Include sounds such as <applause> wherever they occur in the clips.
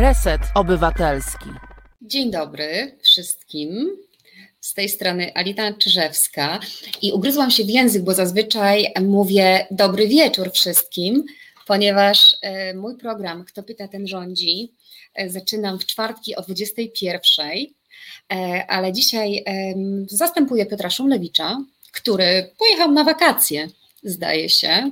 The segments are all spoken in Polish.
Reset Obywatelski. Dzień dobry wszystkim. Z tej strony Alita Czyżewska i ugryzłam się w język, bo zazwyczaj mówię dobry wieczór wszystkim, ponieważ e, mój program Kto pyta, ten rządzi e, zaczynam w czwartki o 21, e, ale dzisiaj zastępuję Piotra Szumlewicza, który pojechał na wakacje zdaje się.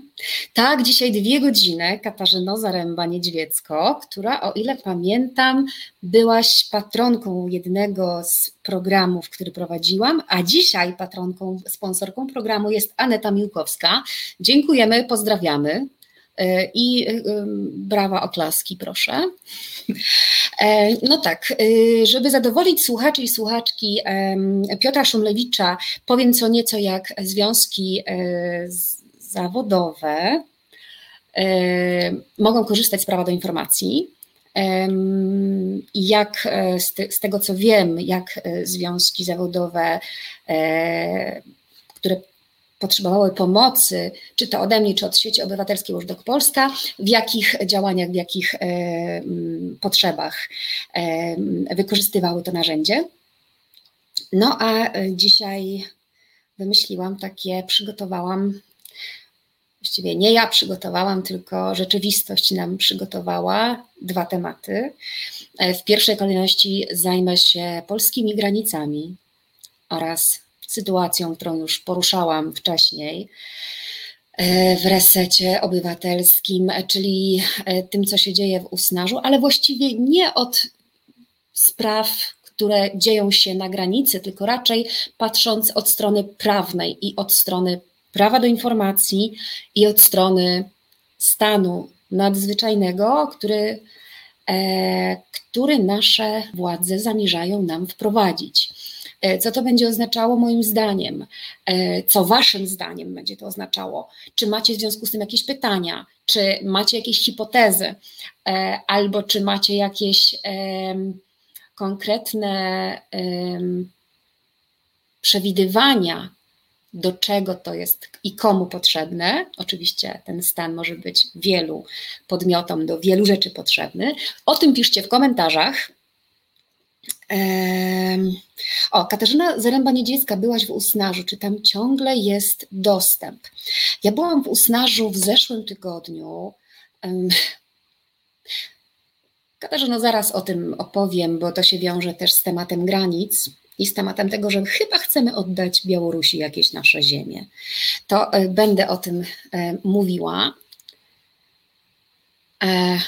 Tak, dzisiaj dwie godziny Katarzyno Zaręba-Niedźwiecko, która o ile pamiętam byłaś patronką jednego z programów, który prowadziłam, a dzisiaj patronką, sponsorką programu jest Aneta Miłkowska. Dziękujemy, pozdrawiamy. E, I e, brawa oklaski, proszę. E, no tak, żeby zadowolić słuchaczy i słuchaczki Piotra Szumlewicza, powiem co nieco jak związki zawodowe mogą korzystać z prawa do informacji. Jak z, te, z, tego co wiem, jak związki zawodowe, które potrzebowały pomocy, czy to ode mnie, czy od sieci obywatelskiej Łóżdok Polska, w jakich działaniach, w jakich e, potrzebach e, wykorzystywały to narzędzie. No a dzisiaj wymyśliłam takie, przygotowałam, właściwie nie ja przygotowałam, tylko rzeczywistość nam przygotowała dwa tematy. E, w pierwszej kolejności zajmę się polskimi granicami oraz sytuacją, którą już poruszałam wcześniej e, w resecie obywatelskim, czyli e, tym, co się dzieje w Usnarzu, ale właściwie nie od spraw, które dzieją się na granicy, tylko raczej patrząc od strony prawnej i od strony prawa do informacji i od strony stanu nadzwyczajnego, który, e, który nasze władze zamierzają nam wprowadzić. E, co to będzie oznaczało moim zdaniem? E, co waszym zdaniem będzie to oznaczało? Czy macie w związku z tym jakieś pytania? Czy macie jakieś hipotezy? Albo czy macie jakieś konkretne przewidywania, do czego to jest i komu potrzebne. Oczywiście ten stan może być wielu podmiotom, do wielu rzeczy potrzebny. O tym piszcie w komentarzach. O, Katarzyna Zaręba-Niedziecka, byłaś w Usnarzu, czy tam ciągle jest dostęp? Ja byłam w Usnarzu w zeszłym tygodniu. Katarzyno, zaraz o tym opowiem, bo to się wiąże też z tematem granic i tematem tego, że chyba chcemy oddać Białorusi jakieś nasze ziemie. To e, będę o tym e, mówiła. E,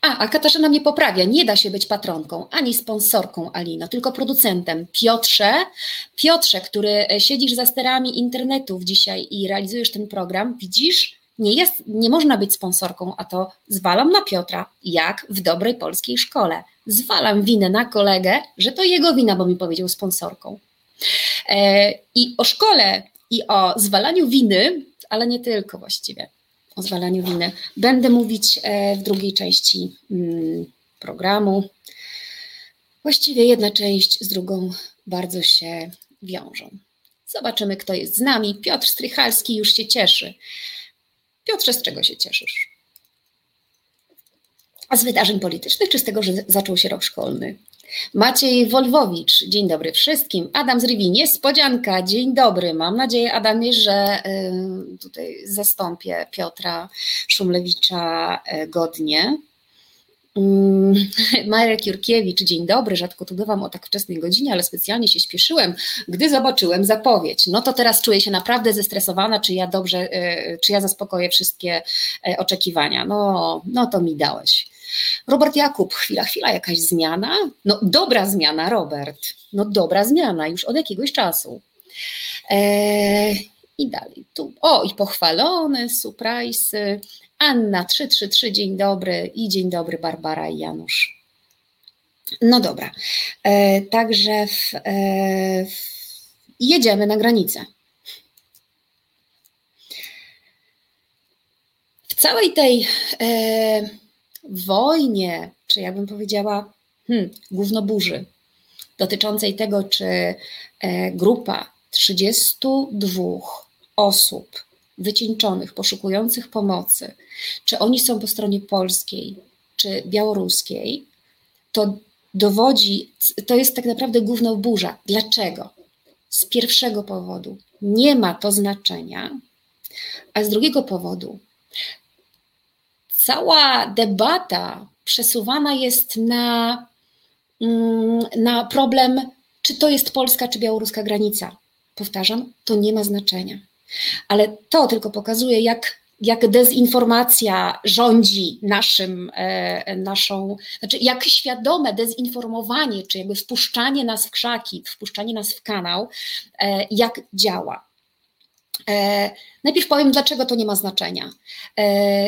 a, a Katarzyna mnie poprawia, nie da się być patronką ani sponsorką Alino, tylko producentem. Piotrze, Piotrze, który siedzisz za sterami internetów dzisiaj i realizujesz ten program, widzisz, nie, jest, nie można być sponsorką, a to zwalam na Piotra, jak w dobrej polskiej szkole. Zwalam winę na kolegę, że to jego wina, bo mi powiedział sponsorką. E, I o szkole i o zwalaniu winy, ale nie tylko właściwie o zwalaniu winy. Będę mówić e, w drugiej części mm, programu. Właściwie jedna część z drugą bardzo się wiążą. Zobaczymy, kto jest z nami. Piotr Strychalski już się cieszy. Piotrze, z czego się cieszysz? A z wydarzeń politycznych, czy z tego, że zaczął się rok szkolny? Maciej Wolwowicz, dzień dobry wszystkim. Adam z Rivi, niespodzianka, dzień dobry. Mam nadzieję, Adamie, że y, tutaj zastąpię Piotra Szumlewicza y, godnie. Mm, <laughs> Marek Jurkiewicz, dzień dobry. Rzadko tu bywam o tak wczesnej godzinie, ale specjalnie się śpieszyłem, gdy zobaczyłem zapowiedź. No to teraz czuję się naprawdę zestresowana, czy ja dobrze, y, czy ja zaspokoję wszystkie oczekiwania. No, no to mi dałeś. Robert Jakub, chwila, chwila, jakaś zmiana? No dobra zmiana, Robert. No dobra zmiana, już od jakiegoś czasu. Eee, I dalej. Tu, o, i pochwalony, surprise. Anna 333, dzień dobry i dzień dobry Barbara i Janusz. No dobra, e, także w, e, w, jedziemy na granicę. W całej tej e, wojnie, czy jakbym powiedziała, hmm, gównoburzy, dotyczącej tego, czy e, grupa 32 osób wycieńczonych, poszukujących pomocy, czy oni są po stronie polskiej, czy białoruskiej, to dowodzi, to jest tak naprawdę główna burza. Dlaczego? Z pierwszego powodu nie ma to znaczenia, a z drugiego powodu cała debata przesuwana jest na, mm, na problem, czy to jest polska, czy białoruska granica. Powtarzam, to nie ma znaczenia. Ale to tylko pokazuje, jak jak dezinformacja rządzi naszym, e, naszą, znaczy jak świadome dezinformowanie, czy jakby wpuszczanie nas w krzaki, wpuszczanie nas w kanał, e, jak działa. E, najpierw powiem, dlaczego to nie ma znaczenia.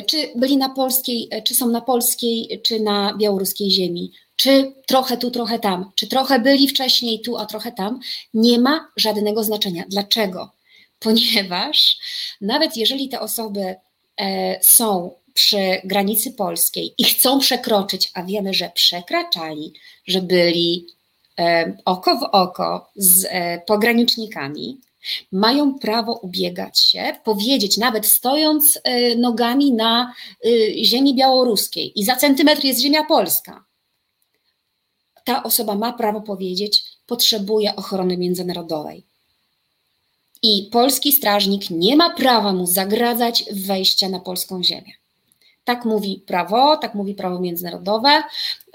Czy byli na polskiej, czy są na polskiej, czy na białoruskiej ziemi, czy trochę tu, trochę tam, czy trochę byli wcześniej tu, a trochę tam, nie ma żadnego znaczenia. Dlaczego? Ponieważ nawet jeżeli te osoby e, są przy granicy polskiej i chcą przekroczyć, a wiemy, że przekraczali, że byli e, oko w oko z e, pogranicznikami, mają prawo ubiegać się, powiedzieć, nawet stojąc nogami na ziemi białoruskiej i za centymetr jest ziemia polska. Ta osoba ma prawo powiedzieć, potrzebuje ochrony międzynarodowej i polski strażnik nie ma prawa mu zagradzać wejścia na polską ziemię. Tak mówi prawo, tak mówi prawo międzynarodowe.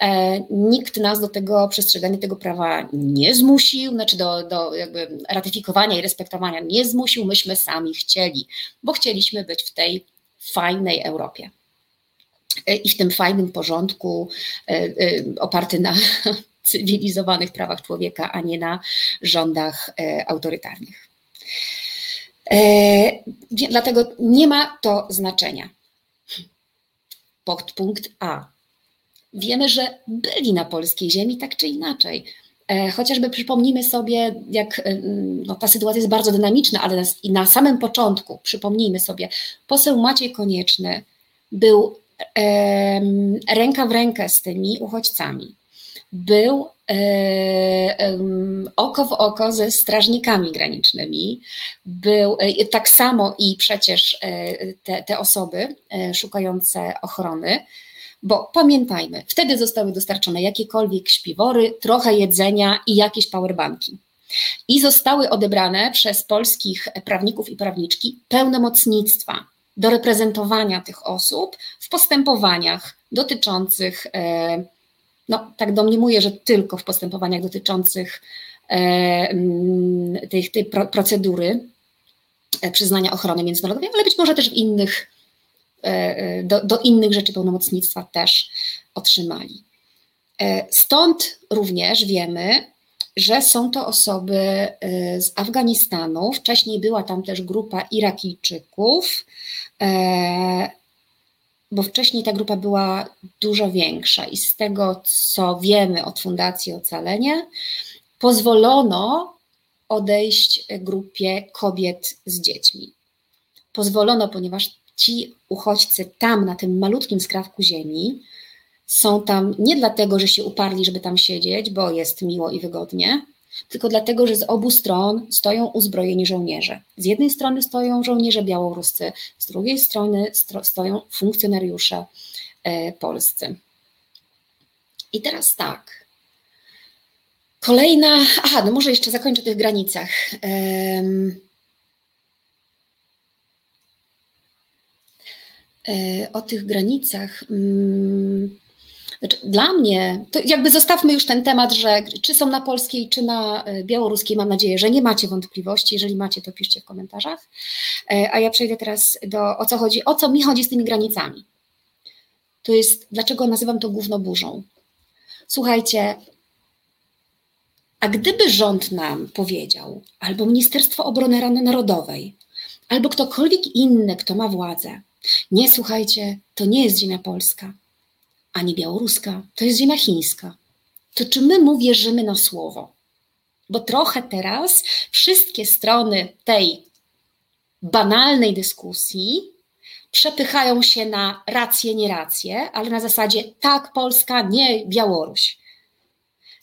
E, nikt nas do tego przestrzegania tego prawa nie zmusił, znaczy do, do jakby ratyfikowania i respektowania nie zmusił. Myśmy sami chcieli, bo chcieliśmy być w tej fajnej Europie e, i w tym fajnym porządku e, e, oparty na <laughs> cywilizowanych prawach człowieka, a nie na rządach autorytarnych. E, dlatego nie ma to znaczenia. Podpunkt A. Wiemy, że byli na polskiej ziemi tak czy inaczej. E, chociażby przypomnijmy sobie, jak e, no, ta sytuacja jest bardzo dynamiczna, ale i na samym początku przypomnijmy sobie, poseł Maciej Konieczny był e, ręka w rękę z tymi uchodźcami. Był oko w oko ze strażnikami granicznymi. Był e, tak samo i przecież e, te, te osoby szukające ochrony. Bo pamiętajmy, wtedy zostały dostarczone jakiekolwiek śpiwory, trochę jedzenia i jakieś powerbanki. I zostały odebrane przez polskich prawników i prawniczki pełnomocnictwa do reprezentowania tych osób w postępowaniach dotyczących no tak domniemuję, że tylko w postępowaniach dotyczących e, mm, tej, tej procedury e, przyznania ochrony międzynarodowej, ale być może też w innych, e, do, do innych rzeczy pełnomocnictwa też otrzymali. Stąd również wiemy, że są to osoby z Afganistanu. Wcześniej była tam też grupa Irakijczyków, bo wcześniej ta grupa była dużo większa i z tego, co wiemy od Fundacji Ocalenie, pozwolono odejść grupie kobiet z dziećmi. Pozwolono, ponieważ ci uchodźcy tam, na tym malutkim skrawku ziemi, są tam nie dlatego, że się uparli, żeby tam siedzieć, bo jest miło i wygodnie, tylko dlatego, że z obu stron stoją uzbrojeni żołnierze. Z jednej strony stoją żołnierze białoruscy, z drugiej strony stoją funkcjonariusze e, polscy. I teraz tak. Kolejna, aha, no może jeszcze zakończę o tych granicach. O tych granicach. Znaczy, dla mnie, to jakby zostawmy już ten temat, że czy są na polskiej, czy na e, białoruskiej, mam nadzieję, że nie macie wątpliwości. Jeżeli macie, to piszcie w komentarzach. E, a ja przejdę teraz do o co chodzi, o co mi chodzi z tymi granicami. To jest, dlaczego nazywam to główną burzą. Słuchajcie, a gdyby rząd nam powiedział, albo Ministerstwo Obrony Narodowej, albo ktokolwiek inny, kto ma władzę, nie słuchajcie, to nie jest ziemia polska, ani białoruska, to jest ziemia chińska. To czy my mu wierzymy na słowo? Bo trochę teraz wszystkie strony tej banalnej dyskusji przepychają się na rację, nie rację, ale na zasadzie tak Polska, nie Białoruś.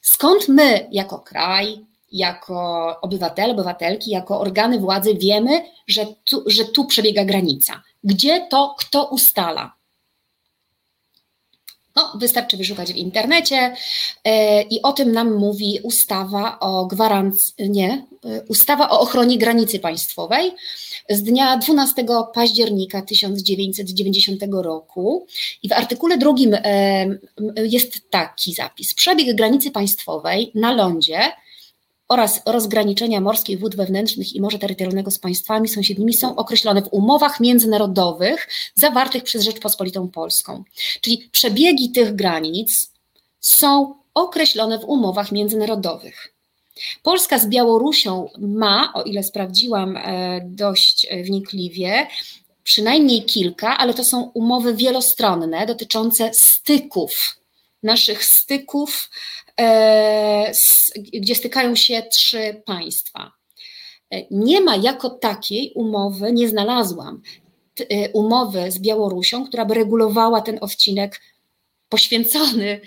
Skąd my, jako kraj, jako obywatele, obywatelki, jako organy władzy wiemy, że tu, że tu przebiega granica? Gdzie to kto ustala? No, wystarczy wyszukać w internecie e, i o tym nam mówi ustawa o gwarancji, nie, e, ustawa o ochronie granicy państwowej z dnia 12 października 1990 roku i w artykule drugim e, jest taki zapis. Przebieg granicy państwowej na lądzie oraz rozgraniczenia morskich wód wewnętrznych i morza terytorialnego z państwami sąsiednimi są określone w umowach międzynarodowych zawartych przez Rzeczpospolitą Polską. Czyli przebiegi tych granic są określone w umowach międzynarodowych. Polska z Białorusią ma, o ile sprawdziłam e, dość wnikliwie, przynajmniej kilka, ale to są umowy wielostronne dotyczące styków, naszych styków E, gdzie stykają się trzy państwa. E, nie ma jako takiej umowy, nie znalazłam e, umowy z Białorusią, która by regulowała ten odcinek poświęcony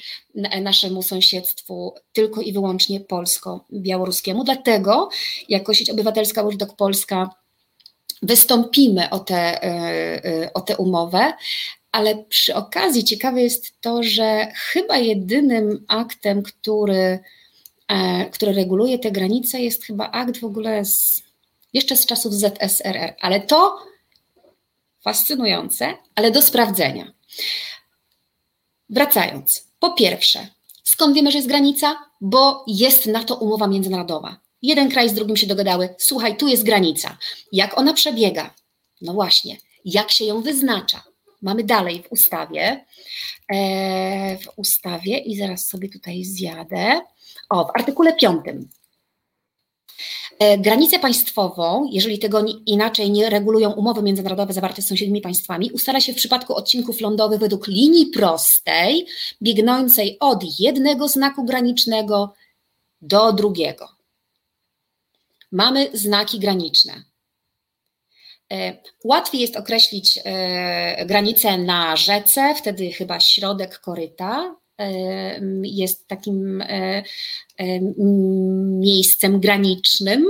naszemu sąsiedztwu tylko i wyłącznie polsko-białoruskiemu. Dlatego jako sieć obywatelska Watchdog Polska wystąpimy o tę o te umowę, ale przy okazji ciekawe jest to, że chyba jedynym aktem, który, e, który reguluje te granice, jest chyba akt w ogóle z, jeszcze z czasów ZSRR, ale to fascynujące, ale do sprawdzenia. Wracając, po pierwsze, skąd wiemy, że jest granica? Bo jest na to umowa międzynarodowa. Jeden kraj z drugim się dogadały, słuchaj, tu jest granica. Jak ona przebiega? No właśnie, jak się ją wyznacza? Mamy dalej w ustawie, e, w ustawie i zaraz sobie tutaj zjadę. O, w artykule 5. E, granicę państwową, jeżeli tego inaczej nie regulują umowy międzynarodowe zawarte z sąsiednimi państwami, ustala się w przypadku odcinków lądowych według linii prostej, biegnącej od jednego znaku granicznego do drugiego. Mamy znaki graniczne. E, łatwiej jest określić e, granicę na rzece, wtedy chyba środek koryta e, jest takim miejscem granicznym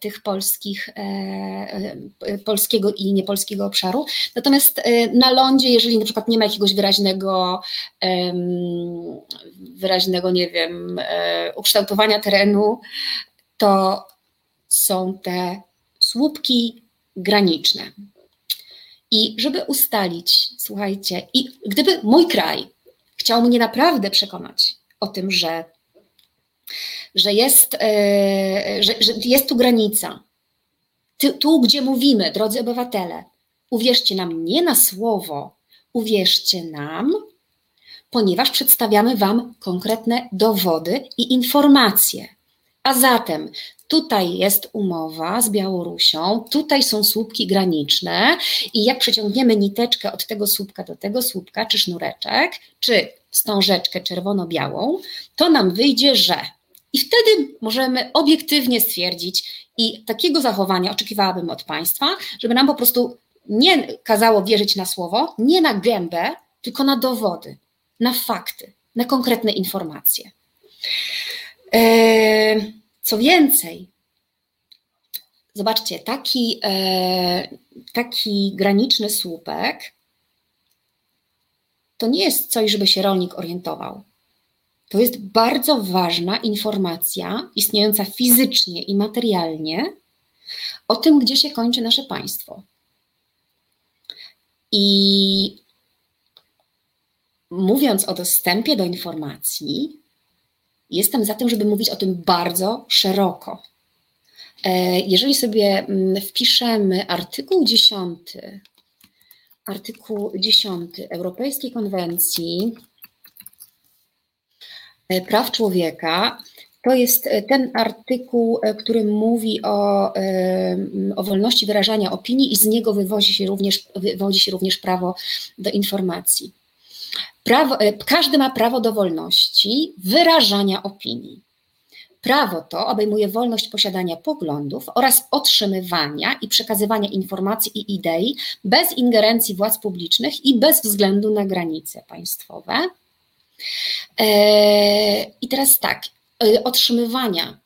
tych polskich, polskiego i niepolskiego obszaru. Natomiast na lądzie, jeżeli na przykład nie ma jakiegoś wyraźnego, wyraźnego, nie wiem, ukształtowania terenu, to są te słupki graniczne. I żeby ustalić, słuchajcie, i gdyby mój kraj chciał mnie naprawdę przekonać o tym, że, że, jest, e, że, że jest tu granica, tu, tu, gdzie mówimy, drodzy obywatele, uwierzcie nam nie na słowo, uwierzcie nam, ponieważ przedstawiamy Wam konkretne dowody i informacje. A zatem Tutaj jest umowa z Białorusią, tutaj są słupki graniczne i jak przeciągniemy niteczkę od tego słupka do tego słupka, czy sznureczek, czy wstążeczkę czerwono-białą, to nam wyjdzie, że. I wtedy możemy obiektywnie stwierdzić, i takiego zachowania oczekiwałabym od Państwa, żeby nam po prostu nie kazało wierzyć na słowo, nie na gębę, tylko na dowody, na fakty, na konkretne informacje. Eee, co więcej, zobaczcie, taki, e, taki graniczny słupek to nie jest coś, żeby się rolnik orientował. To jest bardzo ważna informacja istniejąca fizycznie i materialnie o tym, gdzie się kończy nasze państwo. I mówiąc o dostępie do informacji, Jestem za tym, żeby mówić o tym bardzo szeroko. E, jeżeli sobie mm, wpiszemy artykuł 10, artykuł 10 Europejskiej Konwencji e, Praw Człowieka, to jest ten artykuł, e, który mówi o, o wolności wyrażania opinii i z niego wywodzi się również, wywodzi się również prawo do informacji. Prawo, e, każdy ma prawo do wolności wyrażania opinii. Prawo to obejmuje wolność posiadania poglądów oraz otrzymywania i przekazywania informacji i idei bez ingerencji władz publicznych i bez względu na granice państwowe. E, I teraz tak, e, otrzymywania.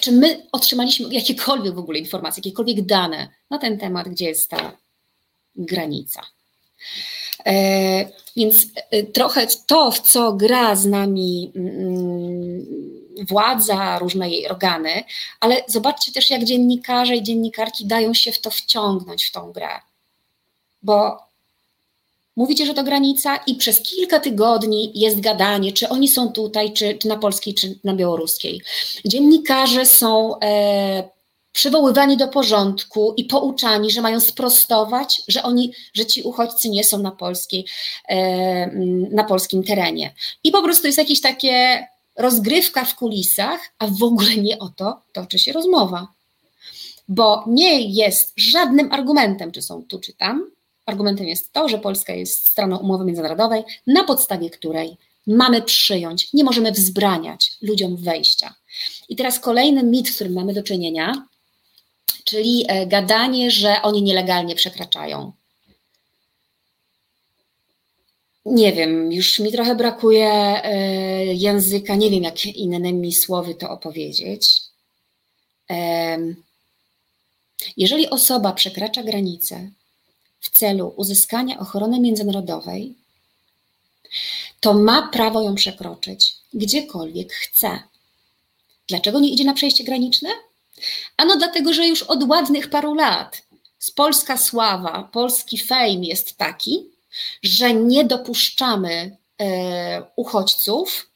Czy my otrzymaliśmy jakiekolwiek w ogóle informacje, jakiekolwiek dane na ten temat, gdzie jest ta granica? Więc trochę to, w co gra z nami mm, władza, różne jej organy, ale zobaczcie też, jak dziennikarze i dziennikarki dają się w to wciągnąć, w tą grę. Bo mówicie, że to granica i przez kilka tygodni jest gadanie, czy oni są tutaj, czy, czy na polskiej, czy na białoruskiej. Dziennikarze są e, przywoływani do porządku i pouczani, że mają sprostować, że oni, że ci uchodźcy nie są na polskiej, e, na polskim terenie. I po prostu jest jakieś takie rozgrywka w kulisach, a w ogóle nie o to toczy się rozmowa. Bo nie jest żadnym argumentem, czy są tu, czy tam. Argumentem jest to, że Polska jest stroną umowy międzynarodowej, na podstawie której mamy przyjąć, nie możemy wzbraniać ludziom wejścia. I teraz kolejny mit, z którym mamy do czynienia, czyli e, gadanie, że oni nielegalnie przekraczają nie wiem, już mi trochę brakuje e, języka, nie wiem, jak innymi słowy to opowiedzieć. Jeżeli osoba przekracza granicę w celu uzyskania ochrony międzynarodowej, to ma prawo ją przekroczyć gdziekolwiek chce. Dlaczego nie idzie na przejście graniczne? Ano dlatego, że już od ładnych paru lat polska sława, polski fame jest taki, że nie dopuszczamy e, uchodźców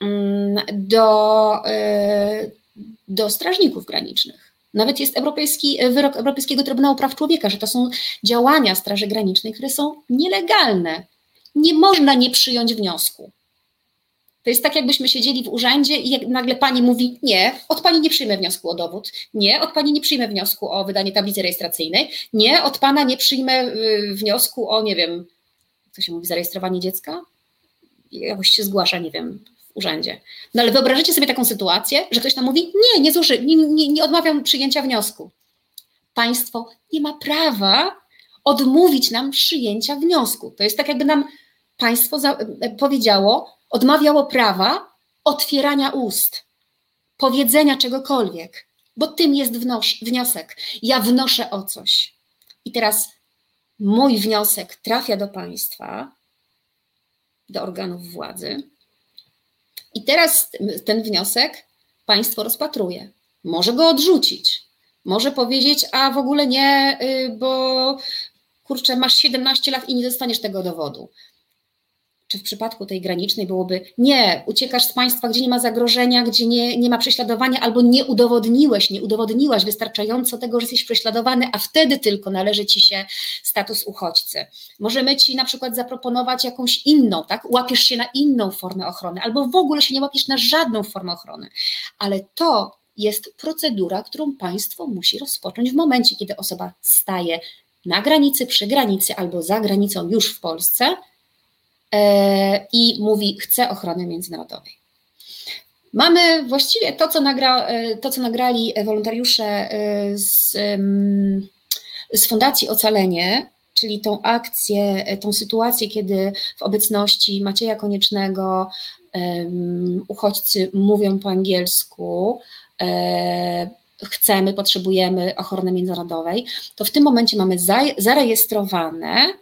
mm, do, e, do strażników granicznych. Nawet jest europejski wyrok Europejskiego Trybunału Praw Człowieka, że to są działania Straży Granicznej, które są nielegalne. Nie można nie przyjąć wniosku. To jest tak, jakbyśmy siedzieli w urzędzie i jak nagle pani mówi: Nie, od pani nie przyjmę wniosku o dowód, nie, od pani nie przyjmę wniosku o wydanie tablicy rejestracyjnej, nie, od pana nie przyjmę y, wniosku o, nie wiem, co się mówi, zarejestrowanie dziecka? Jakoś się zgłasza, nie wiem, w urzędzie. No ale wyobraźcie sobie taką sytuację, że ktoś tam mówi: Nie, nie, złoży, nie, nie, nie odmawiam przyjęcia wniosku. Państwo nie ma prawa odmówić nam przyjęcia wniosku. To jest tak, jakby nam państwo za, e, powiedziało, odmawiało prawa otwierania ust, powiedzenia czegokolwiek, bo tym jest wniosek. Ja wnoszę o coś. I teraz mój wniosek trafia do państwa, do organów władzy. I teraz ten wniosek państwo rozpatruje. Może go odrzucić, może powiedzieć, a w ogóle nie, y, bo kurczę, masz 17 lat i nie dostaniesz tego dowodu czy w przypadku tej granicznej byłoby nie, uciekasz z państwa, gdzie nie ma zagrożenia, gdzie nie, nie ma prześladowania, albo nie udowodniłeś, nie udowodniłaś wystarczająco tego, że jesteś prześladowany, a wtedy tylko należy ci się status uchodźcy. Możemy ci na przykład zaproponować jakąś inną, tak? Łapiesz się na inną formę ochrony, albo w ogóle się nie łapiesz na żadną formę ochrony. Ale to jest procedura, którą państwo musi rozpocząć w momencie, kiedy osoba staje na granicy, przy granicy albo za granicą już w Polsce i mówi: Chcę ochrony międzynarodowej. Mamy właściwie to, co, nagra, e, to, co nagrali wolontariusze e, z, z Fundacji Ocalenie, czyli tą akcję, tą sytuację, kiedy w obecności Macieja Koniecznego um, uchodźcy mówią po angielsku, chcemy, potrzebujemy ochrony międzynarodowej, to w tym momencie mamy zarejestrowane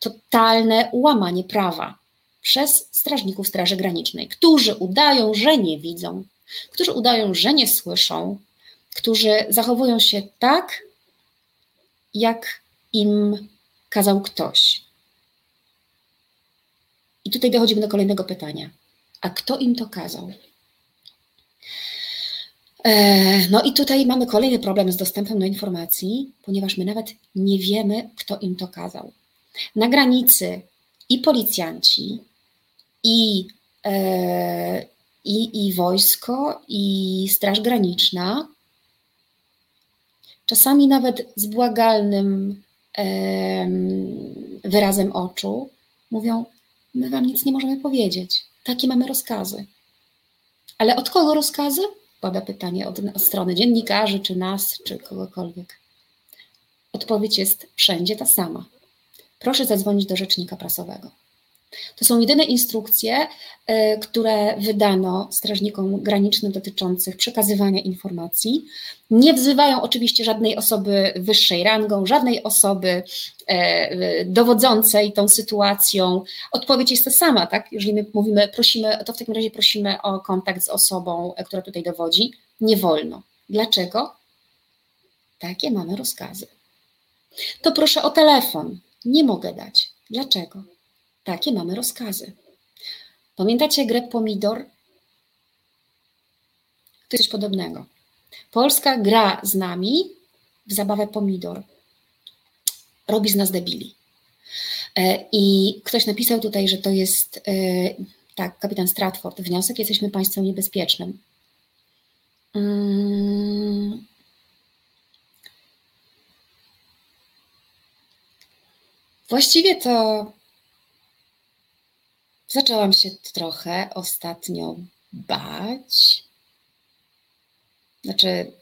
totalne łamanie prawa przez strażników Straży Granicznej, którzy udają, że nie widzą, którzy udają, że nie słyszą, którzy zachowują się tak, jak im kazał ktoś. I tutaj dochodzimy do kolejnego pytania. A kto im to kazał? E, no i tutaj mamy kolejny problem z dostępem do informacji, ponieważ my nawet nie wiemy, kto im to kazał. Na granicy i policjanci, i, e, i, i wojsko, i Straż Graniczna, czasami nawet z błagalnym e, wyrazem oczu, mówią: My wam nic nie możemy powiedzieć. Takie mamy rozkazy. Ale od kogo rozkazy? Pada pytanie od, od strony dziennikarzy, czy nas, czy kogokolwiek. Odpowiedź jest wszędzie ta sama proszę zadzwonić do rzecznika prasowego. To są jedyne instrukcje, e, które wydano strażnikom granicznym dotyczących przekazywania informacji. Nie wzywają oczywiście żadnej osoby wyższej rangą, żadnej osoby e, dowodzącej tą sytuacją. Odpowiedź jest ta sama, tak? Jeżeli my mówimy, prosimy, to w takim razie prosimy o kontakt z osobą, e, która tutaj dowodzi. Nie wolno. Dlaczego? Takie mamy rozkazy. To proszę o telefon. Nie mogę dać. Dlaczego? Takie mamy rozkazy. Pamiętacie grę pomidor? To coś podobnego. Polska gra z nami w zabawę pomidor. Robi z nas debili. E, I ktoś napisał tutaj, że to jest, e, tak, kapitan Stratford, wniosek, jesteśmy państwem niebezpiecznym. Hmm. Właściwie to Zaczęłam się trochę ostatnio bać. Znaczy,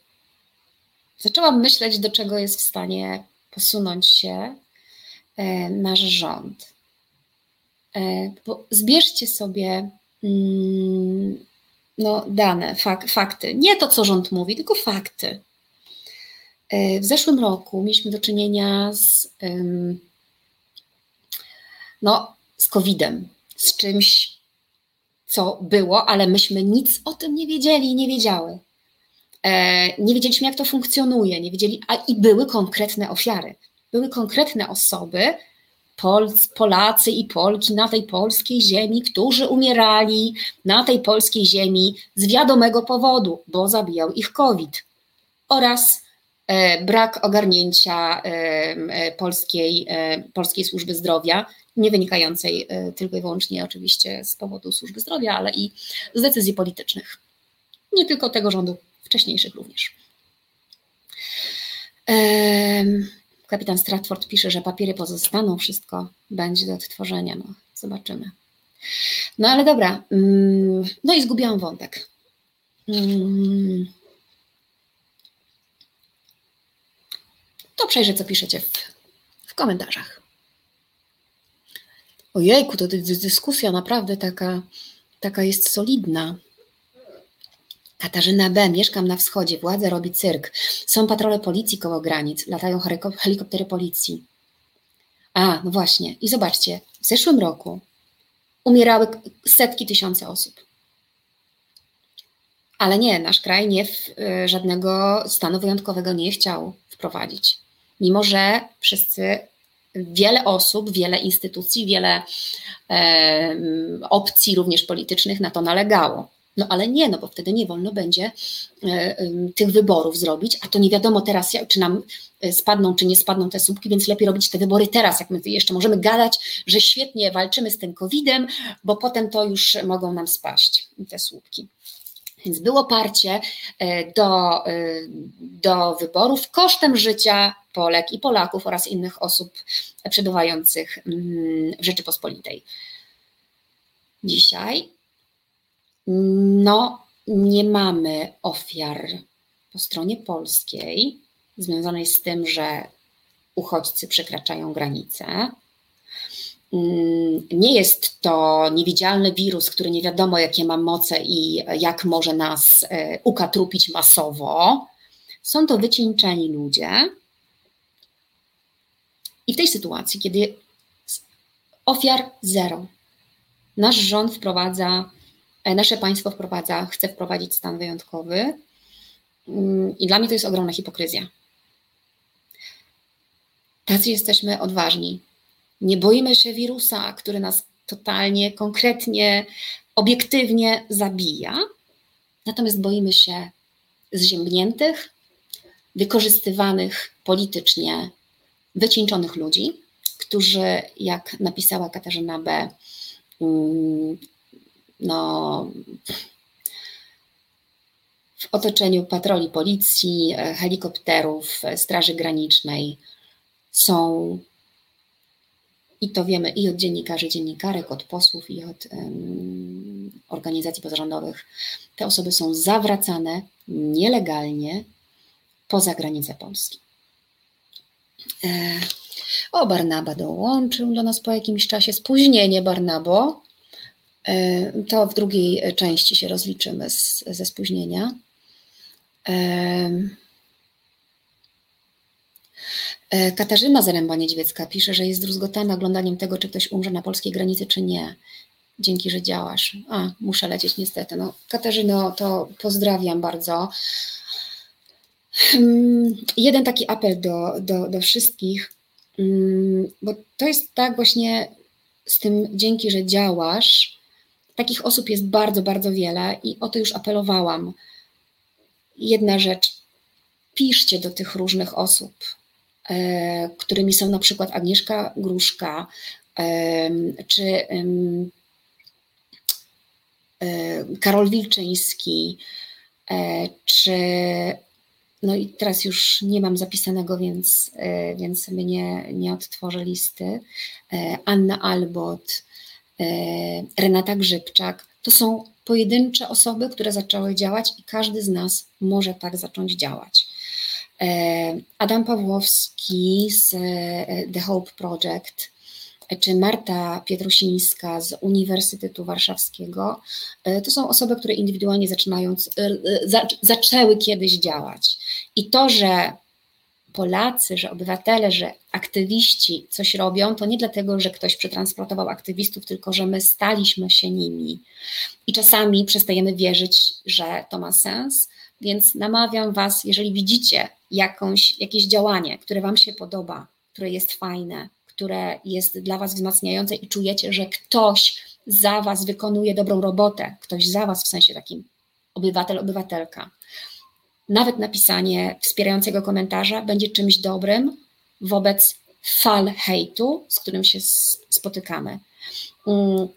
zaczęłam myśleć, do czego jest w stanie posunąć się e, nasz rząd. E, bo zbierzcie sobie mm, no, dane, fak, fakty. Nie to, co rząd mówi, tylko fakty. E, w zeszłym roku mieliśmy do czynienia z, no, z COVID-em z czymś, co było, ale myśmy nic o tym nie wiedzieli i nie wiedziały. E, nie wiedzieliśmy, jak to funkcjonuje, nie wiedzieli, a i były konkretne ofiary. Były konkretne osoby, Pol, Polacy i Polki na tej polskiej ziemi, którzy umierali na tej polskiej ziemi z wiadomego powodu, bo zabijał ich COVID. Oraz e, brak ogarnięcia e, polskiej, polskiej służby zdrowia nie wynikającej e, tylko i wyłącznie oczywiście z powodu służby zdrowia, ale i z decyzji politycznych. Nie tylko tego rządu, wcześniejszych również. Kapitan Stratford pisze, że papiery pozostaną, wszystko będzie do odtworzenia. No, zobaczymy. No ale dobra. Mm, no i zgubiłam wątek. Mm. To przejrzę, co piszecie w, w komentarzach. Ojejku, to dyskusja naprawdę taka, taka jest solidna. Katarzyna B. Mieszkam na wschodzie. Władza robi cyrk. Są patrole policji koło granic. Latają helikoptery policji. A, no właśnie. I zobaczcie, w zeszłym roku umierały setki tysiące osób. Ale nie, nasz kraj nie w, y, żadnego stanu wyjątkowego nie chciał wprowadzić. Mimo, że wszyscy wiele osób, wiele instytucji, wiele e, opcji również politycznych na to nalegało. No ale nie, no bo wtedy nie wolno będzie e, tych wyborów zrobić, a to nie wiadomo teraz, czy nam e, spadną, czy nie spadną te słupki, więc lepiej robić te wybory teraz, jak my jeszcze możemy gadać, że świetnie walczymy z tym COVID-em, bo potem to już mogą nam spaść te słupki. Więc było parcie e, do, e, do wyborów kosztem życia Polek i Polaków oraz innych osób przebywających mm, w Rzeczypospolitej. Dzisiaj no, nie mamy ofiar po stronie polskiej związanej z tym, że uchodźcy przekraczają granice, Mm, nie jest to niewidzialny wirus, który nie wiadomo, jakie ma moce i jak może nas e, ukatrupić masowo. Są to wycieńczeni ludzie. I w tej sytuacji, kiedy ofiar zero, nasz rząd wprowadza, e, nasze państwo wprowadza, chce wprowadzić stan wyjątkowy. Mm, I dla mnie to jest ogromna hipokryzja. Tacy jesteśmy odważni, nie boimy się wirusa, który nas totalnie, konkretnie, obiektywnie zabija, natomiast boimy się zziębniętych, wykorzystywanych politycznie, wycieńczonych ludzi, którzy, jak napisała Katarzyna B., mm, no, w otoczeniu patroli policji, helikopterów, Straży Granicznej są i to wiemy i od dziennikarzy, dziennikarek, od posłów i od um, organizacji pozarządowych. Te osoby są zawracane nielegalnie poza granice Polski. E, O, Barnaba dołączył do nas po jakimś czasie. Spóźnienie, Barnabo. E, to w drugiej części się rozliczymy z, ze spóźnienia. E, Katarzyna Zaręba-Niedźwiecka pisze, że jest druzgotana oglądaniem tego, czy ktoś umrze na polskiej granicy, czy nie. Dzięki, że działasz. A, muszę lecieć niestety. No, Katarzyno, to pozdrawiam bardzo. Hmm, jeden taki apel do, do, do wszystkich, hmm, bo to jest tak właśnie z tym dzięki, że działasz. Takich osób jest bardzo, bardzo wiele i o to już apelowałam. Jedna rzecz, piszcie do tych różnych osób, e, którymi są na przykład Agnieszka Gruszka, e, czy e, Karol Wilczyński, czy no i teraz już nie mam zapisanego, więc, e, więc sobie nie, nie odtworzę listy. E, Anna Albot, e, Renata Grzybczak. To są pojedyncze osoby, które zaczęły działać i każdy z nas może tak zacząć działać. Adam Pawłowski z The Hope Project, czy Marta Pietrusińska z Uniwersytetu Warszawskiego, e, to są osoby, które indywidualnie zaczynając, e, e, zaczęły kiedyś działać. I to, że Polacy, że obywatele, że aktywiści coś robią, to nie dlatego, że ktoś przetransportował aktywistów, tylko że my staliśmy się nimi. I czasami przestajemy wierzyć, że to ma sens, więc namawiam Was, jeżeli widzicie jakąś, jakieś działanie, które Wam się podoba, które jest fajne, które jest dla Was wzmacniające i czujecie, że ktoś za Was wykonuje dobrą robotę, ktoś za Was w sensie takim obywatel, obywatelka. Nawet napisanie wspierającego komentarza będzie czymś dobrym wobec fal hejtu, z którym się spotykamy. Mm,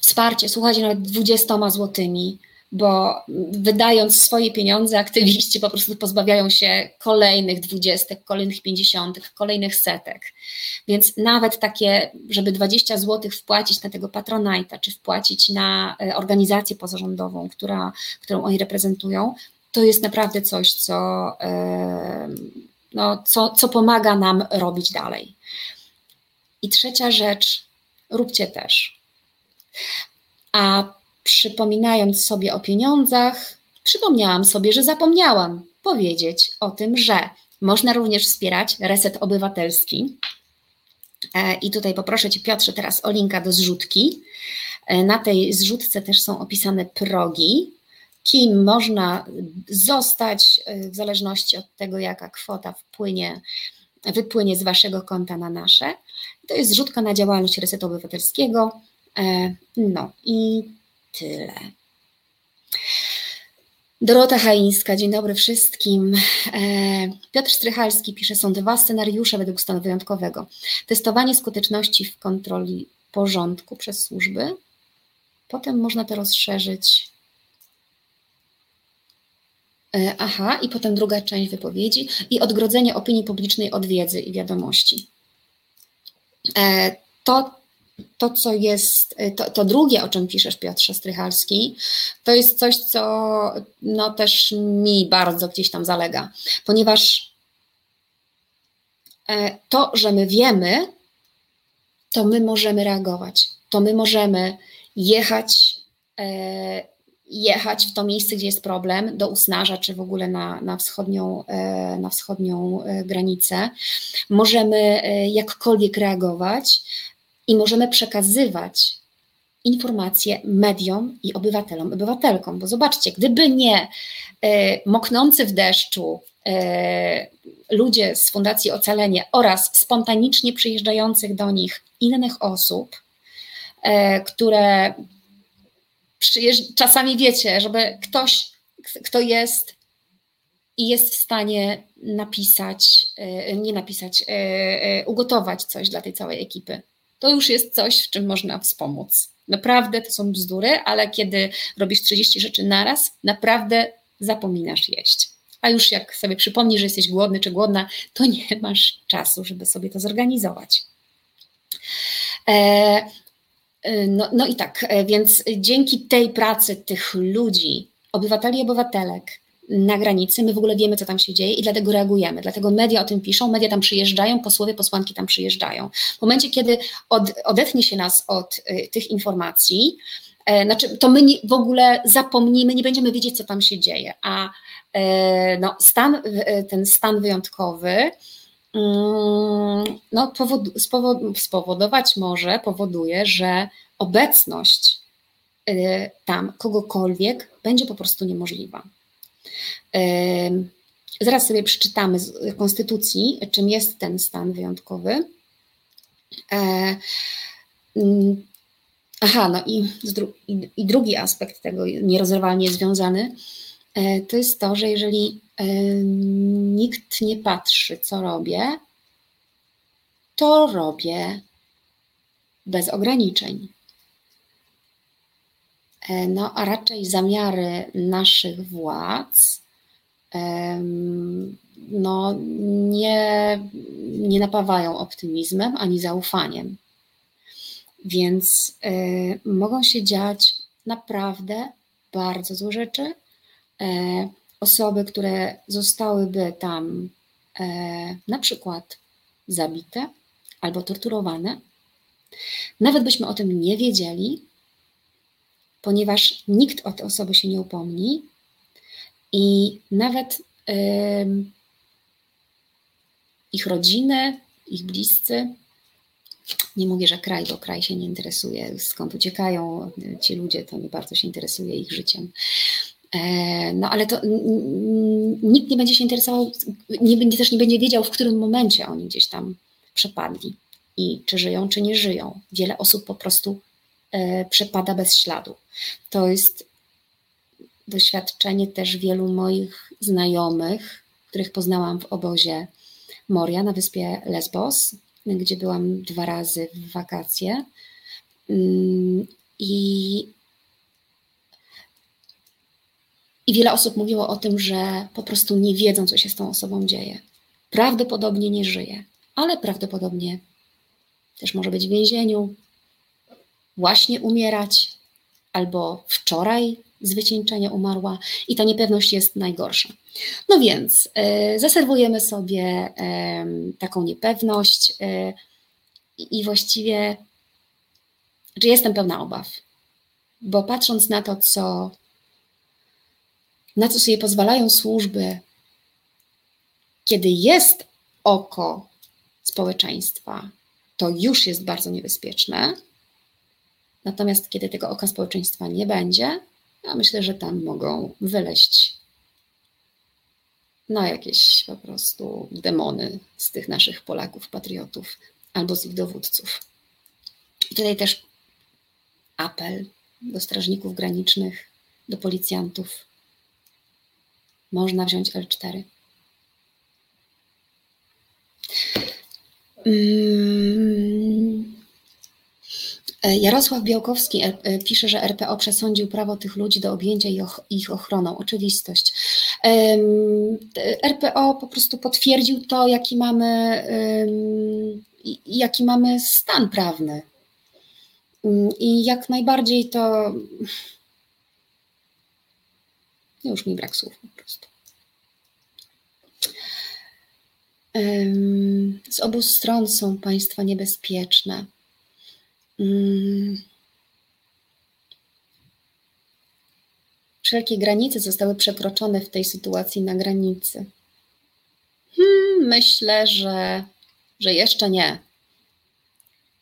wsparcie, słuchajcie, nawet 20 złotymi, bo wydając swoje pieniądze, aktywiści po prostu pozbawiają się kolejnych dwudziestek, kolejnych pięćdziesiątek, kolejnych setek. Więc nawet takie, żeby 20 zł wpłacić na tego patronajta, czy wpłacić na e, organizację pozarządową, która, którą oni reprezentują, to jest naprawdę coś, co, e, no, co, co pomaga nam robić dalej. I trzecia rzecz, róbcie też. A przypominając sobie o pieniądzach, przypomniałam sobie, że zapomniałam powiedzieć o tym, że można również wspierać Reset Obywatelski. E, I tutaj poproszę Cię, Piotrze, teraz o linka do zrzutki. E, na tej zrzutce też są opisane progi, kim można zostać e, w zależności od tego, jaka kwota wpłynie, wypłynie z Waszego konta na nasze. To jest zrzutka na działalność Resetu Obywatelskiego. No i tyle. Dorota Haińska, dzień dobry wszystkim. E, Piotr Strychalski pisze, są dwa scenariusze według stanu wyjątkowego. Testowanie skuteczności w kontroli porządku przez służby. Potem można to rozszerzyć. E, aha, i potem druga część wypowiedzi i odgrodzenie opinii publicznej od wiedzy i wiadomości. E, to to, co jest, y, to, to, drugie, o czym piszesz, Piotrze Strychalski, to jest coś, co no, też mi bardzo gdzieś tam zalega, ponieważ e, to, że my wiemy, to my możemy reagować, to my możemy jechać, e, jechać w to miejsce, gdzie jest problem, do Usnarza, czy w ogóle na, na wschodnią, e, na wschodnią granicę. Możemy jakkolwiek reagować, i możemy przekazywać informacje mediom i obywatelom, obywatelkom. Bo zobaczcie, gdyby nie e, moknący w deszczu e, ludzie z Fundacji Ocalenie oraz spontanicznie przyjeżdżających do nich innych osób, e, które czasami wiecie, żeby ktoś, kto jest i jest w stanie napisać, nie napisać, ugotować coś dla tej całej ekipy to już jest coś, w czym można wspomóc. Naprawdę to są bzdury, ale kiedy robisz 30 rzeczy naraz, naprawdę zapominasz jeść. A już jak sobie przypomnisz, że jesteś głodny czy głodna, to nie <laughs> masz czasu, żeby sobie to zorganizować. E, e no, no i tak, e, więc dzięki tej pracy tych ludzi, obywateli i obywatelek, na granicy, my w ogóle wiemy, co tam się dzieje i dlatego reagujemy. Dlatego media o tym piszą, media tam przyjeżdżają, posłowie, posłanki tam przyjeżdżają. W momencie, kiedy od, odetnie się nas od y, tych informacji, e, znaczy, to my nie, w ogóle zapomnimy, nie będziemy wiedzieć, co tam się dzieje. A e, no, stan, e, ten stan wyjątkowy mm, no, powod, spowodować może, powoduje, że obecność y, tam kogokolwiek będzie po prostu niemożliwa. Zaraz sobie przeczytamy z Konstytucji, czym jest ten stan wyjątkowy. E, mm, aha, no i, i drugi aspekt tego nierozerwalnie związany e, to jest to, że jeżeli nikt nie patrzy, co robię, to robię bez ograniczeń. E, no, a raczej zamiary naszych władz no, nie, nie napawają optymizmem ani zaufaniem. Więc y, mogą się dziać naprawdę bardzo złe rzeczy. E, osoby, które zostałyby tam na przykład zabite albo torturowane, nawet byśmy o tym nie wiedzieli, ponieważ nikt o te osoby się nie upomni i nawet yy, ich rodziny, ich bliscy, nie mówię, że kraj, bo kraj się nie interesuje, skąd uciekają ci ludzie, to nie bardzo się interesuje ich życiem. E, no ale to nikt nie będzie się interesował, nie, też nie będzie wiedział, w którym momencie oni gdzieś tam przepadli i czy żyją, czy nie żyją. Wiele osób po prostu przepada bez śladu. To jest doświadczenie też wielu moich znajomych, których poznałam w obozie Moria na wyspie Lesbos, gdzie byłam dwa razy w wakacje. Mm, I, I wiele osób mówiło o tym, że po prostu nie wiedzą, co się z tą osobą dzieje. Prawdopodobnie nie żyje, ale prawdopodobnie też może być w więzieniu, właśnie umierać, albo wczoraj z wycieńczenia umarła i ta niepewność jest najgorsza. No więc y, zaserwujemy sobie y, taką niepewność y, i właściwie że jestem pełna obaw, bo patrząc na to, co na co sobie pozwalają służby, kiedy jest oko społeczeństwa, to już jest bardzo niebezpieczne. Natomiast kiedy tego oka społeczeństwa nie będzie, ja myślę, że tam mogą wyleść na jakieś po prostu demony z tych naszych Polaków, patriotów albo z ich dowódców. I tutaj też apel do strażników granicznych, do policjantów. Można wziąć L4. Hmm. E, Jarosław Białkowski e, e, pisze, że RPO przesądził prawo tych ludzi do objęcia ich ochroną. Oczywistość. RPO po prostu potwierdził to, jaki mamy, jaki mamy stan prawny. Mm, I jak najbardziej to. Już mi brak słów po prostu. Z obu stron są państwa niebezpieczne. Mm. Wszelkie granice zostały przekroczone w tej sytuacji na granicy. Hmm, myślę, że, że jeszcze nie.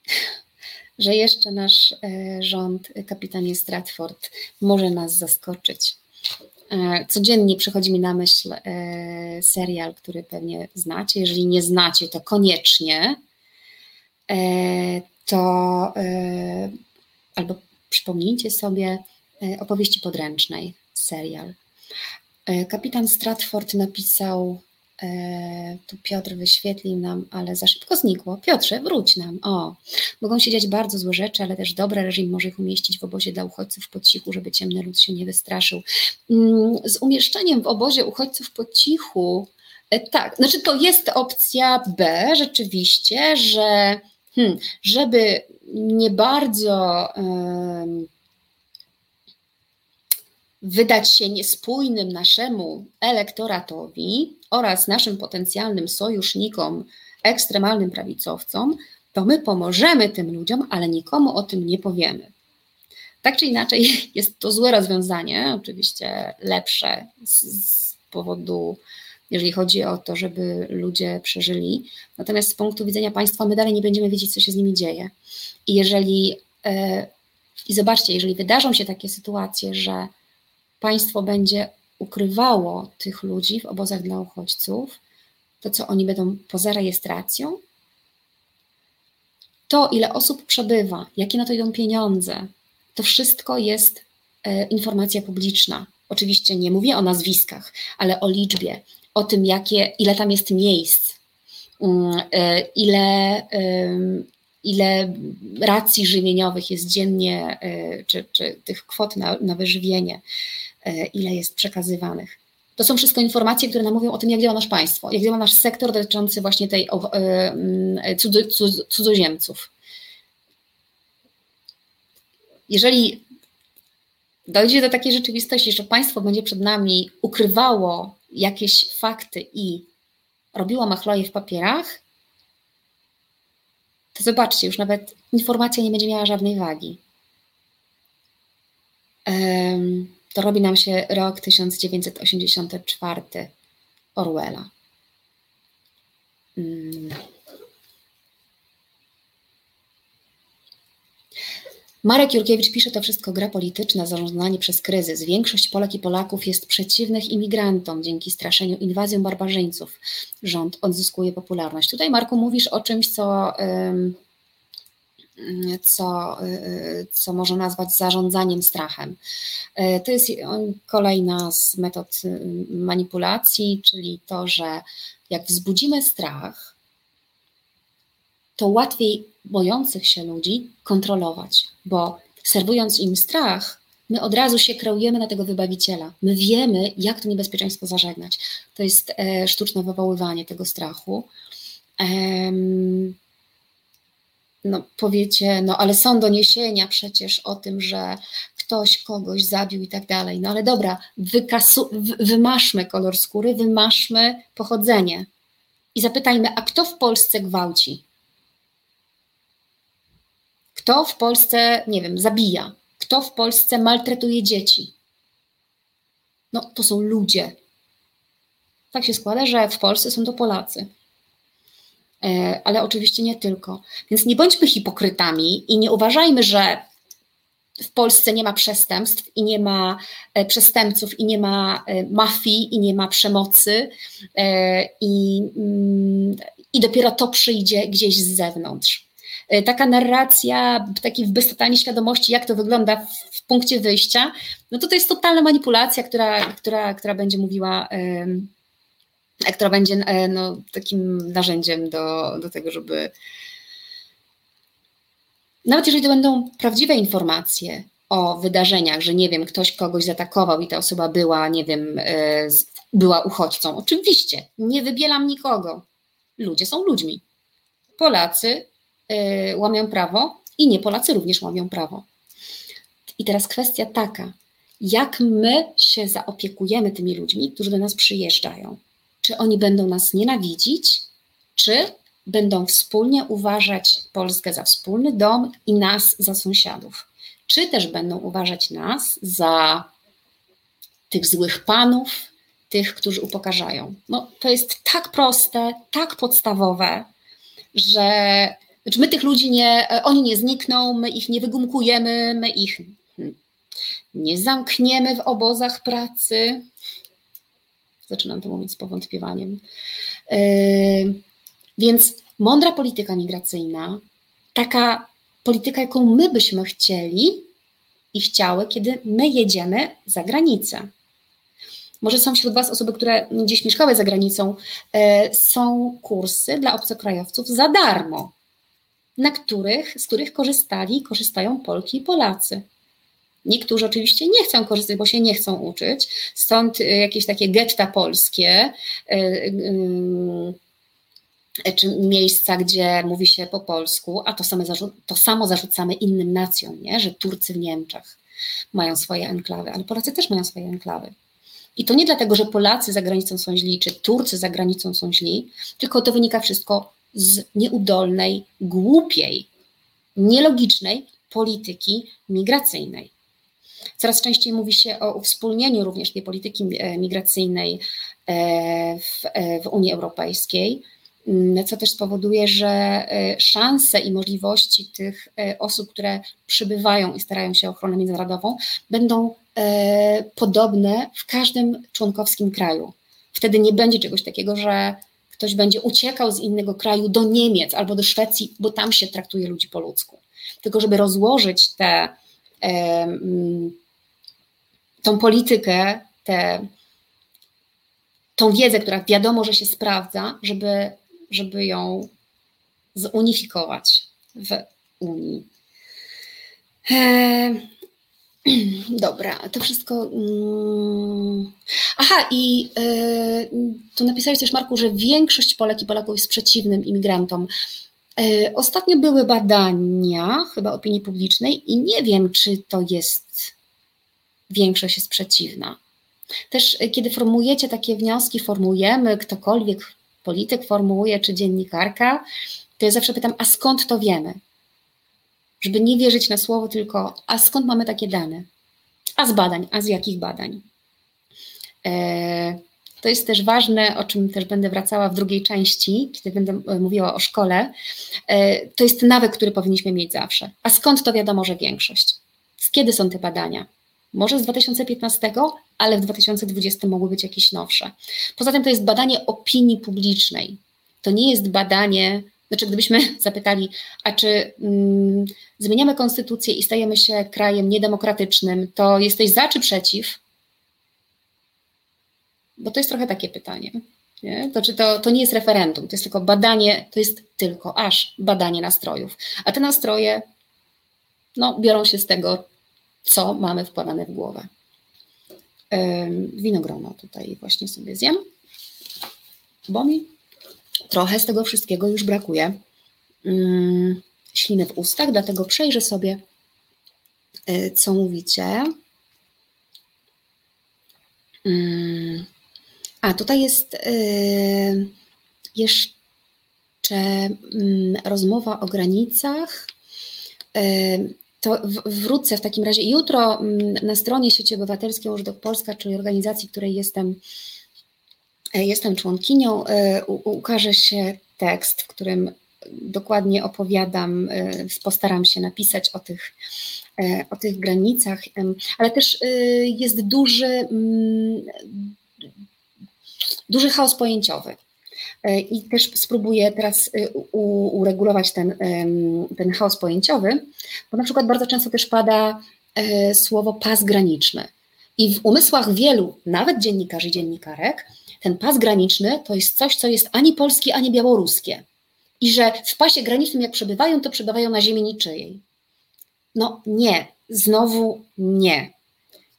<laughs> że jeszcze nasz e, rząd, kapitanie Stratford, może nas zaskoczyć. E, codziennie przychodzi mi na myśl e, serial, który pewnie znacie. Jeżeli nie znacie, to koniecznie to e, albo przypomnijcie sobie e, opowieści podręcznej, serial. E, kapitan Stratford napisał, tu Piotr wyświetlił nam, ale za szybko znikło. Piotrze, wróć nam. O, mogą się dziać bardzo złe rzeczy, ale też dobry reżim może ich umieścić w obozie dla uchodźców po cichu, żeby ciemny lud się nie wystraszył. Mm, z umieszczeniem w obozie uchodźców po cichu, tak, znaczy to jest opcja B, rzeczywiście, że Hmm, żeby nie bardzo wydać się niespójnym naszemu elektoratowi oraz naszym potencjalnym sojusznikom, ekstremalnym prawicowcom, to my pomożemy tym ludziom, ale nikomu o tym nie powiemy. Tak czy inaczej, <laughs> jest to złe rozwiązanie, oczywiście lepsze z, z powodu, jeżeli chodzi o to, żeby ludzie przeżyli. Natomiast z punktu widzenia państwa, my dalej nie będziemy wiedzieć, co się z nimi dzieje. I jeżeli, e, i zobaczcie, jeżeli wydarzą się takie sytuacje, że państwo będzie ukrywało tych ludzi w obozach dla uchodźców, to co oni będą poza rejestracją? To, ile osób przebywa, jakie na to idą pieniądze, to wszystko jest e, informacja publiczna. Oczywiście nie mówię o nazwiskach, ale o liczbie, o tym, jakie, ile tam jest miejsc, mm, e, ile, ile racji żywieniowych jest dziennie, e, czy, czy tych kwot na, na wyżywienie, ile jest przekazywanych. To są wszystko informacje, które nam mówią o tym, jak działa nasz państwo, jak działa nasz sektor dotyczący właśnie tej cudzoziemców. jeżeli dojdzie do takiej rzeczywistości, że państwo będzie przed nami ukrywało jakieś fakty i robiło machloje w papierach, to zobaczcie, już nawet informacja nie będzie miała żadnej wagi. To robi nam się rok 1984 Orwella. Marek Jurkiewicz pisze, to wszystko gra polityczna, zarządzanie przez kryzys. Większość Polek i Polaków jest przeciwnych imigrantom dzięki straszeniu inwazją barbarzyńców. Rząd odzyskuje popularność. Tutaj, Marku, mówisz o czymś, co, co, y, co można nazwać zarządzaniem strachem. Y, to jest kolejna z metod manipulacji, czyli to, że jak wzbudzimy strach, to łatwiej bojących się ludzi kontrolować, bo serwując im strach, my od razu się kreujemy na tego wybawiciela. My wiemy, jak to niebezpieczeństwo zażegnać. To jest e, sztuczne wywoływanie tego strachu. Ehm, no powiecie, no ale są doniesienia przecież o tym, że ktoś kogoś zabił i tak dalej. No ale dobra, wykasu, wymaszmy kolor skóry, wymaszmy pochodzenie i zapytajmy, a kto w Polsce gwałci? Kto w Polsce, nie wiem, zabija? Kto w Polsce maltretuje dzieci? No, to są ludzie. Tak się składa, że w Polsce są to Polacy. E, ale oczywiście nie tylko. Więc nie bądźmy hipokrytami i nie uważajmy, że w Polsce nie ma przestępstw i nie ma e, przestępców i nie ma e, mafii i nie ma przemocy i, mm, i dopiero to przyjdzie gdzieś z zewnątrz. E, taka narracja, taki wbys totalnie świadomości, jak to wygląda w, w, punkcie wyjścia, no to to jest totalna manipulacja, która, która, która będzie mówiła, która będzie e, no, takim narzędziem do, do tego, żeby nawet jeżeli to będą prawdziwe informacje o wydarzeniach, że nie wiem, ktoś kogoś zaatakował i ta osoba była, nie wiem, e, była uchodźcą. Oczywiście, nie wybielam nikogo. Ludzie są ludźmi. Polacy łamią prawo i nie Polacy również łamią prawo. I teraz kwestia taka, jak my się zaopiekujemy tymi ludźmi, którzy do nas przyjeżdżają. Czy oni będą nas nienawidzić, czy będą wspólnie uważać Polskę za wspólny dom i nas za sąsiadów? Czy też będą uważać nas za tych złych panów, tych, którzy upokarzają? No, to jest tak proste, tak podstawowe, że znaczy my tych ludzi nie, e, oni nie znikną, my ich nie wygumkujemy, my ich nie zamkniemy w obozach pracy. Zaczynam to mówić z powątpiewaniem. Yy, więc mądra polityka migracyjna, taka polityka, jaką my byśmy chcieli i chciały, kiedy my jedziemy za granicę. Może są wśród Was osoby, które gdzieś mieszkały za granicą. Yy, są kursy dla obcokrajowców za darmo na których, z których korzystali, korzystają Polki i Polacy. Niektórzy oczywiście nie chcą korzystać, bo się nie chcą uczyć, stąd y, jakieś takie getta polskie, y, y, czy miejsca, gdzie mówi się po polsku, a to, same to samo zarzucamy innym nacjom, nie? że Turcy w Niemczech. mają swoje enklawy, ale Polacy też mają swoje enklawy. I to nie dlatego, że Polacy za granicą są źli, czy Turcy za granicą są źli, tylko to wynika wszystko z nieudolnej, głupiej, nielogicznej polityki migracyjnej. Coraz częściej mówi się o uwspólnieniu również tej polityki e, migracyjnej e, w, e, w Unii Europejskiej, mm, co też spowoduje, że szanse i możliwości tych osób, które przybywają i starają się o ochronę międzynarodową, będą podobne w każdym członkowskim kraju. Wtedy nie będzie czegoś takiego, że ktoś będzie uciekał z innego kraju do Niemiec albo do Szwecji, bo tam się traktuje ludzi po ludzku. Tylko żeby rozłożyć te tą politykę, tę tą wiedzę, która wiadomo, że się sprawdza, żeby, żeby ją zunifikować w Unii. <clears throat> Dobra, to wszystko. Mm, aha, i e, tu napisałeś też, Marku, że większość Polek i Polaków jest przeciwnym imigrantom. E, ostatnio były badania, chyba opinii publicznej, i nie wiem, czy to jest większość jest przeciwna. Też e, kiedy formułujecie takie wnioski, formujemy, ktokolwiek, polityk formułuje, czy dziennikarka, to ja zawsze pytam, a skąd to wiemy? Żeby nie wierzyć na słowo, tylko a skąd mamy takie dane? A z badań, a z jakich badań? E, to jest też ważne, o czym też będę wracała w drugiej części, kiedy będę e, mówiła o szkole. E, to jest nawyk, który powinniśmy mieć zawsze. A skąd to wiadomo, że większość? Z kiedy są te badania? Może z 2015, ale w 2020 mogły być jakieś nowsze. Poza tym to jest badanie opinii publicznej. To nie jest badanie, znaczy gdybyśmy <laughs> zapytali, a czy mm, zmieniamy konstytucję i stajemy się krajem niedemokratycznym, to jesteś za czy przeciw? Bo to jest trochę takie pytanie. Nie? To, czy to, to nie jest referendum, to jest tylko badanie, to jest tylko aż badanie nastrojów. A te nastroje no, biorą się z tego, co mamy wkładane w głowę. Winogrono tutaj właśnie sobie zjem, bo mi trochę z tego wszystkiego już brakuje. Mm, śliny w ustach, dlatego przejrzę sobie, e, co mówicie. Mm, a tutaj jest e, jeszcze mm, rozmowa o granicach. E, to wrócę w takim razie jutro na stronie Sieci Obywatelskiej Użdok Polska, czyli organizacji, której jestem, jestem członkinią, e, ukaże się tekst, w którym dokładnie opowiadam, e, postaram się napisać o tych, o tych granicach, ale też jest duży, mm, duży chaos pojęciowy. E, I też spróbuję teraz e, uregulować ten, ten chaos pojęciowy, bo na przykład bardzo często też pada e, słowo pas graniczny. I w umysłach wielu, nawet dziennikarzy i dziennikarek, ten pas graniczny to jest coś, co jest ani polskie, ani białoruskie. I że w pasie granicznym, jak przebywają, to przebywają na ziemi niczyjej. No nie, znowu nie.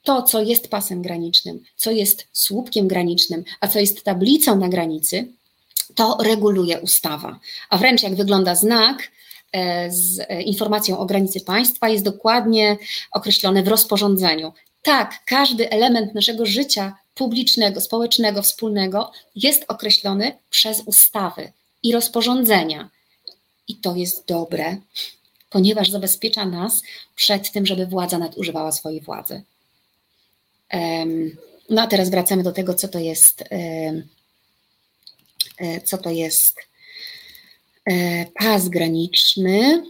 To, co jest pasem granicznym, co jest słupkiem granicznym, a co jest tablicą na granicy, to reguluje ustawa. A wręcz jak wygląda znak e, z e, informacją o granicy państwa, jest dokładnie określony w rozporządzeniu. Tak, każdy element naszego życia publicznego, społecznego, wspólnego jest określony przez ustawy i rozporządzenia. I to jest dobre, ponieważ zabezpiecza nas przed tym, żeby władza nadużywała swojej władzy. No a teraz wracamy do tego, co to jest E, co to jest e, pas graniczny.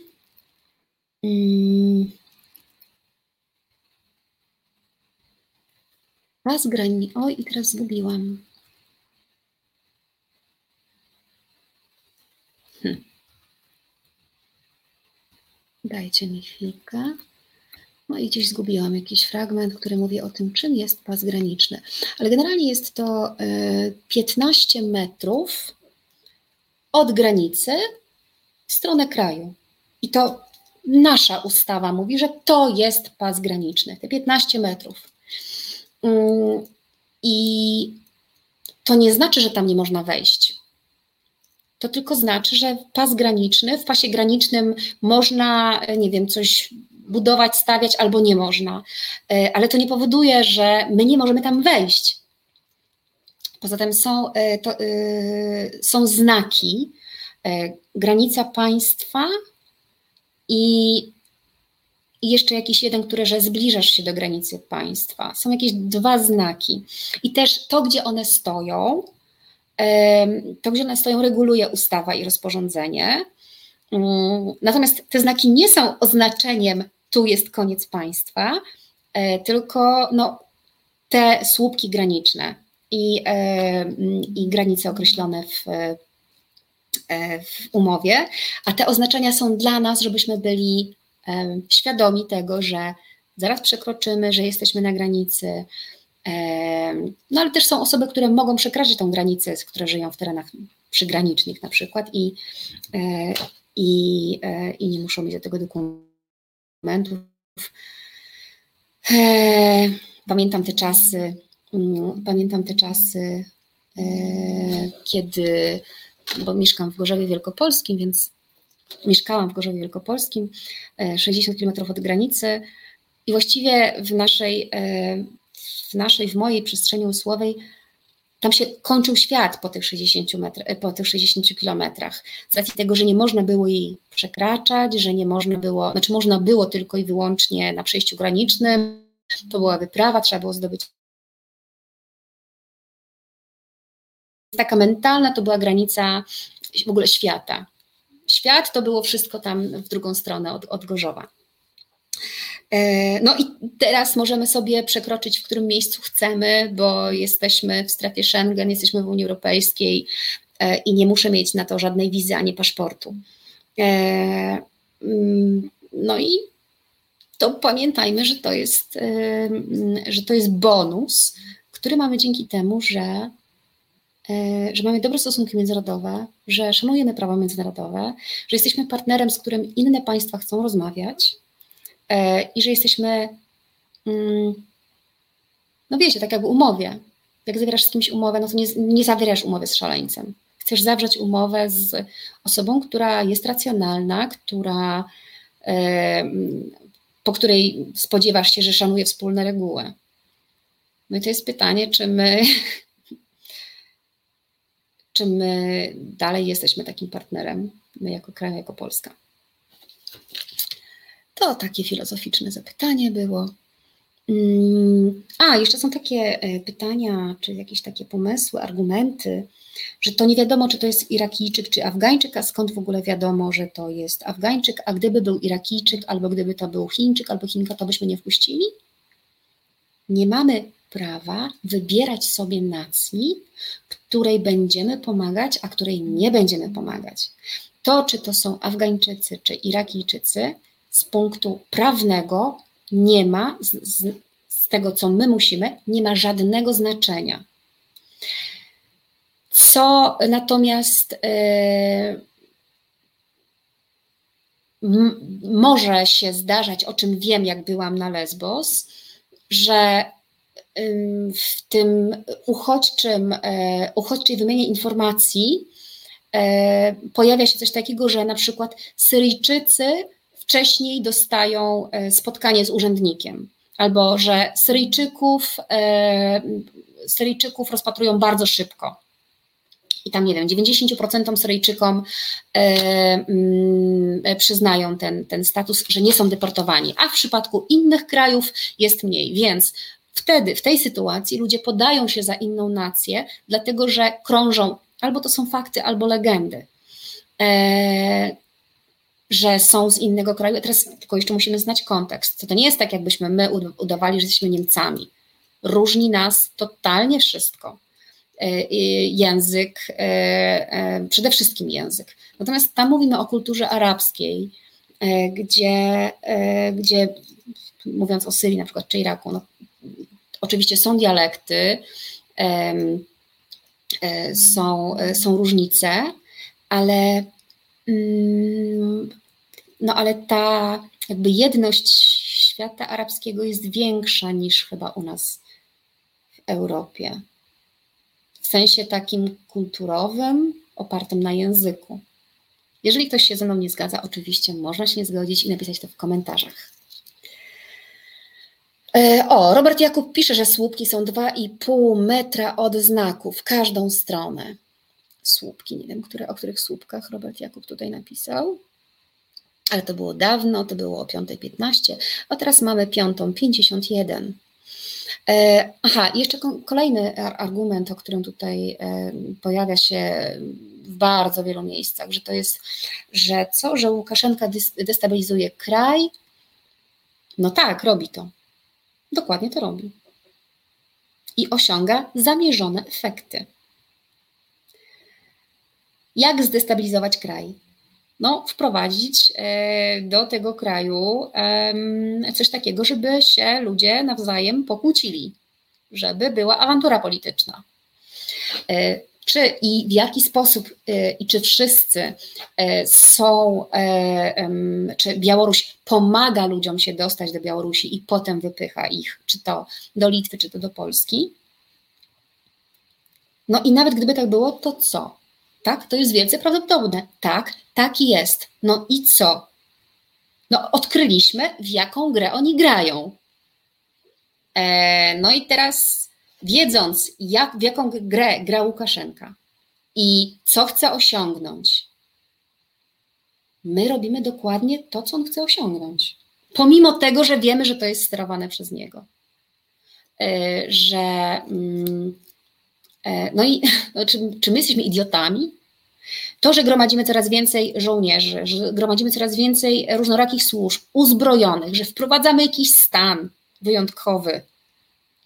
Pas graniczny. Oj, i teraz zgubiłam. Hm. Dajcie mi chwilkę. No i gdzieś zgubiłam jakiś fragment, który mówi o tym, czym jest pas graniczny. Ale generalnie jest to 15 e, metrów od granicy w stronę kraju. I to nasza ustawa mówi, że to jest pas graniczny, te 15 metrów. Mm, I to nie znaczy, że tam nie można wejść. To tylko znaczy, że pas graniczny, w pasie granicznym można, nie wiem, coś budować, stawiać albo nie można. E, ale to nie powoduje, że my nie możemy tam wejść. Poza tym są, e, to, są znaki, granica państwa i, i jeszcze jakiś jeden, który, że zbliżasz się do granicy państwa. Są jakieś dwa znaki. I też to, gdzie one stoją, to, gdzie one stoją, reguluje ustawa i rozporządzenie. Mm, natomiast te znaki nie są oznaczeniem, tu jest koniec państwa, e, tylko no, te słupki graniczne i, i granice określone w, e, w umowie, a te oznaczenia są dla nas, żebyśmy byli świadomi tego, że zaraz przekroczymy, że jesteśmy na granicy, no ale też są osoby, które mogą przekraczać tą granicę, które żyją w terenach przygranicznych na przykład i, e, i, e, i nie muszą mieć do tego dokumentów. E, pamiętam te czasy, mm, pamiętam te czasy, kiedy, bo mieszkam w Gorzowie Wielkopolskim, więc mieszkałam w Gorzowie Wielkopolskim, 60 km od granicy i właściwie w naszej w naszej, w mojej przestrzeni usłowej, tam się kończył świat po tych 60, metr, po tych 60 kilometrach. Z racji tego, że nie można było jej przekraczać, że nie można było, znaczy można było tylko i wyłącznie na przejściu granicznym, to była wyprawa, trzeba było zdobyć. Taka mentalna to była granica w ogóle świata. Świat to było wszystko tam w drugą stronę od, od Gorzowa. E, no i teraz możemy sobie przekroczyć, w którym miejscu chcemy, bo jesteśmy w strefie Schengen, jesteśmy w Unii Europejskiej e, i nie muszę mieć na to żadnej wizy ani paszportu. E, mm, no i to pamiętajmy, że to jest, że to jest bonus, który mamy dzięki temu, że, że mamy dobre stosunki międzynarodowe, że szanujemy prawa międzynarodowe, że jesteśmy partnerem, z którym inne państwa chcą rozmawiać E, i że jesteśmy, mm, no wiecie, tak jakby umowie. Jak zawierasz z kimś umowę, no to nie, nie zawierasz umowy z szaleńcem. Chcesz zawrzeć umowę z osobą, która jest racjonalna, która, e, po której spodziewasz się, że szanuje wspólne reguły. No i to jest pytanie, czy my, czy my dalej jesteśmy takim partnerem, my jako kraj, jako Polska. To takie filozoficzne zapytanie było. Mm, a, jeszcze są takie e, pytania, czy jakieś takie pomysły, argumenty, że to nie wiadomo, czy to jest Irakijczyk, czy Afgańczyk, a skąd w ogóle wiadomo, że to jest Afgańczyk, a gdyby był Irakijczyk, albo gdyby to był Chińczyk, albo Chinka, to byśmy nie wpuścili? Nie mamy prawa wybierać sobie nacji, której będziemy pomagać, a której nie będziemy pomagać. To, czy to są Afgańczycy, czy Irakijczycy, z punktu prawnego nie ma, z, z, tego co my musimy, nie ma żadnego znaczenia. Co natomiast yy, może się zdarzać, o czym wiem, jak byłam na Lesbos, że w tym uchodźczym, e, uchodźczej wymianie informacji e, pojawia się coś takiego, że na przykład Syryjczycy wcześniej dostają e, spotkanie z urzędnikiem, albo że Syryjczyków, Syryjczyków rozpatrują bardzo szybko. I tam, nie wiem, 90% Syryjczykom mm, przyznają ten, ten status, że nie są deportowani, a w przypadku innych krajów jest mniej. Więc wtedy, w tej sytuacji, ludzie podają się za inną nację, dlatego że krążą albo to są fakty, albo legendy że są z innego kraju. Teraz tylko jeszcze musimy znać kontekst. To nie jest tak, jakbyśmy my udawali, że jesteśmy Niemcami. Różni nas totalnie wszystko. E, język, e, e, przede wszystkim język. Natomiast tam mówimy o kulturze arabskiej, gdzie, gdzie mówiąc o Syrii na przykład, czy Iraku, no, oczywiście są dialekty, są, są różnice, ale mm, no ale ta jakby jedność świata arabskiego jest większa niż chyba u nas w Europie. W sensie takim kulturowym, opartym na języku. Jeżeli ktoś się ze mną nie zgadza, oczywiście można się nie zgodzić i napisać to w komentarzach. O, Robert Jakub pisze, że słupki są 2,5 metra od znaku w każdą stronę. Słupki, nie wiem, które, o których słupkach Robert Jakub tutaj napisał ale to było dawno, to było o 5.15, a teraz mamy 5.51. E, aha, jeszcze kolejny argument, o którym tutaj e, pojawia się w bardzo wielu miejscach, że to jest, że co, że Łukaszenka destabilizuje kraj? No tak, robi to. Dokładnie to robi. I osiąga zamierzone efekty. Jak zdestabilizować kraj? no, wprowadzić e, do tego kraju coś takiego, żeby się ludzie nawzajem pokłócili, żeby była awantura polityczna. Czy i w jaki sposób e, i czy wszyscy są, czy Białoruś pomaga ludziom się dostać do Białorusi i potem wypycha ich, czy to do Litwy, czy to do Polski? No i nawet gdyby tak było, to co? Tak, to jest wielce prawdopodobne. Tak, taki jest. No i co? No, odkryliśmy, w jaką grę oni grają. E, no i teraz, wiedząc, jak, w jaką grę gra Łukaszenka i co chce osiągnąć, my robimy dokładnie to, co on chce osiągnąć. Pomimo tego, że wiemy, że to jest sterowane przez niego. E, że. Mm, e, no i <laughs> no, czy, czy my jesteśmy idiotami? To, że gromadzimy coraz więcej żołnierzy, że gromadzimy coraz więcej różnorakich służb uzbrojonych, że wprowadzamy jakiś stan wyjątkowy,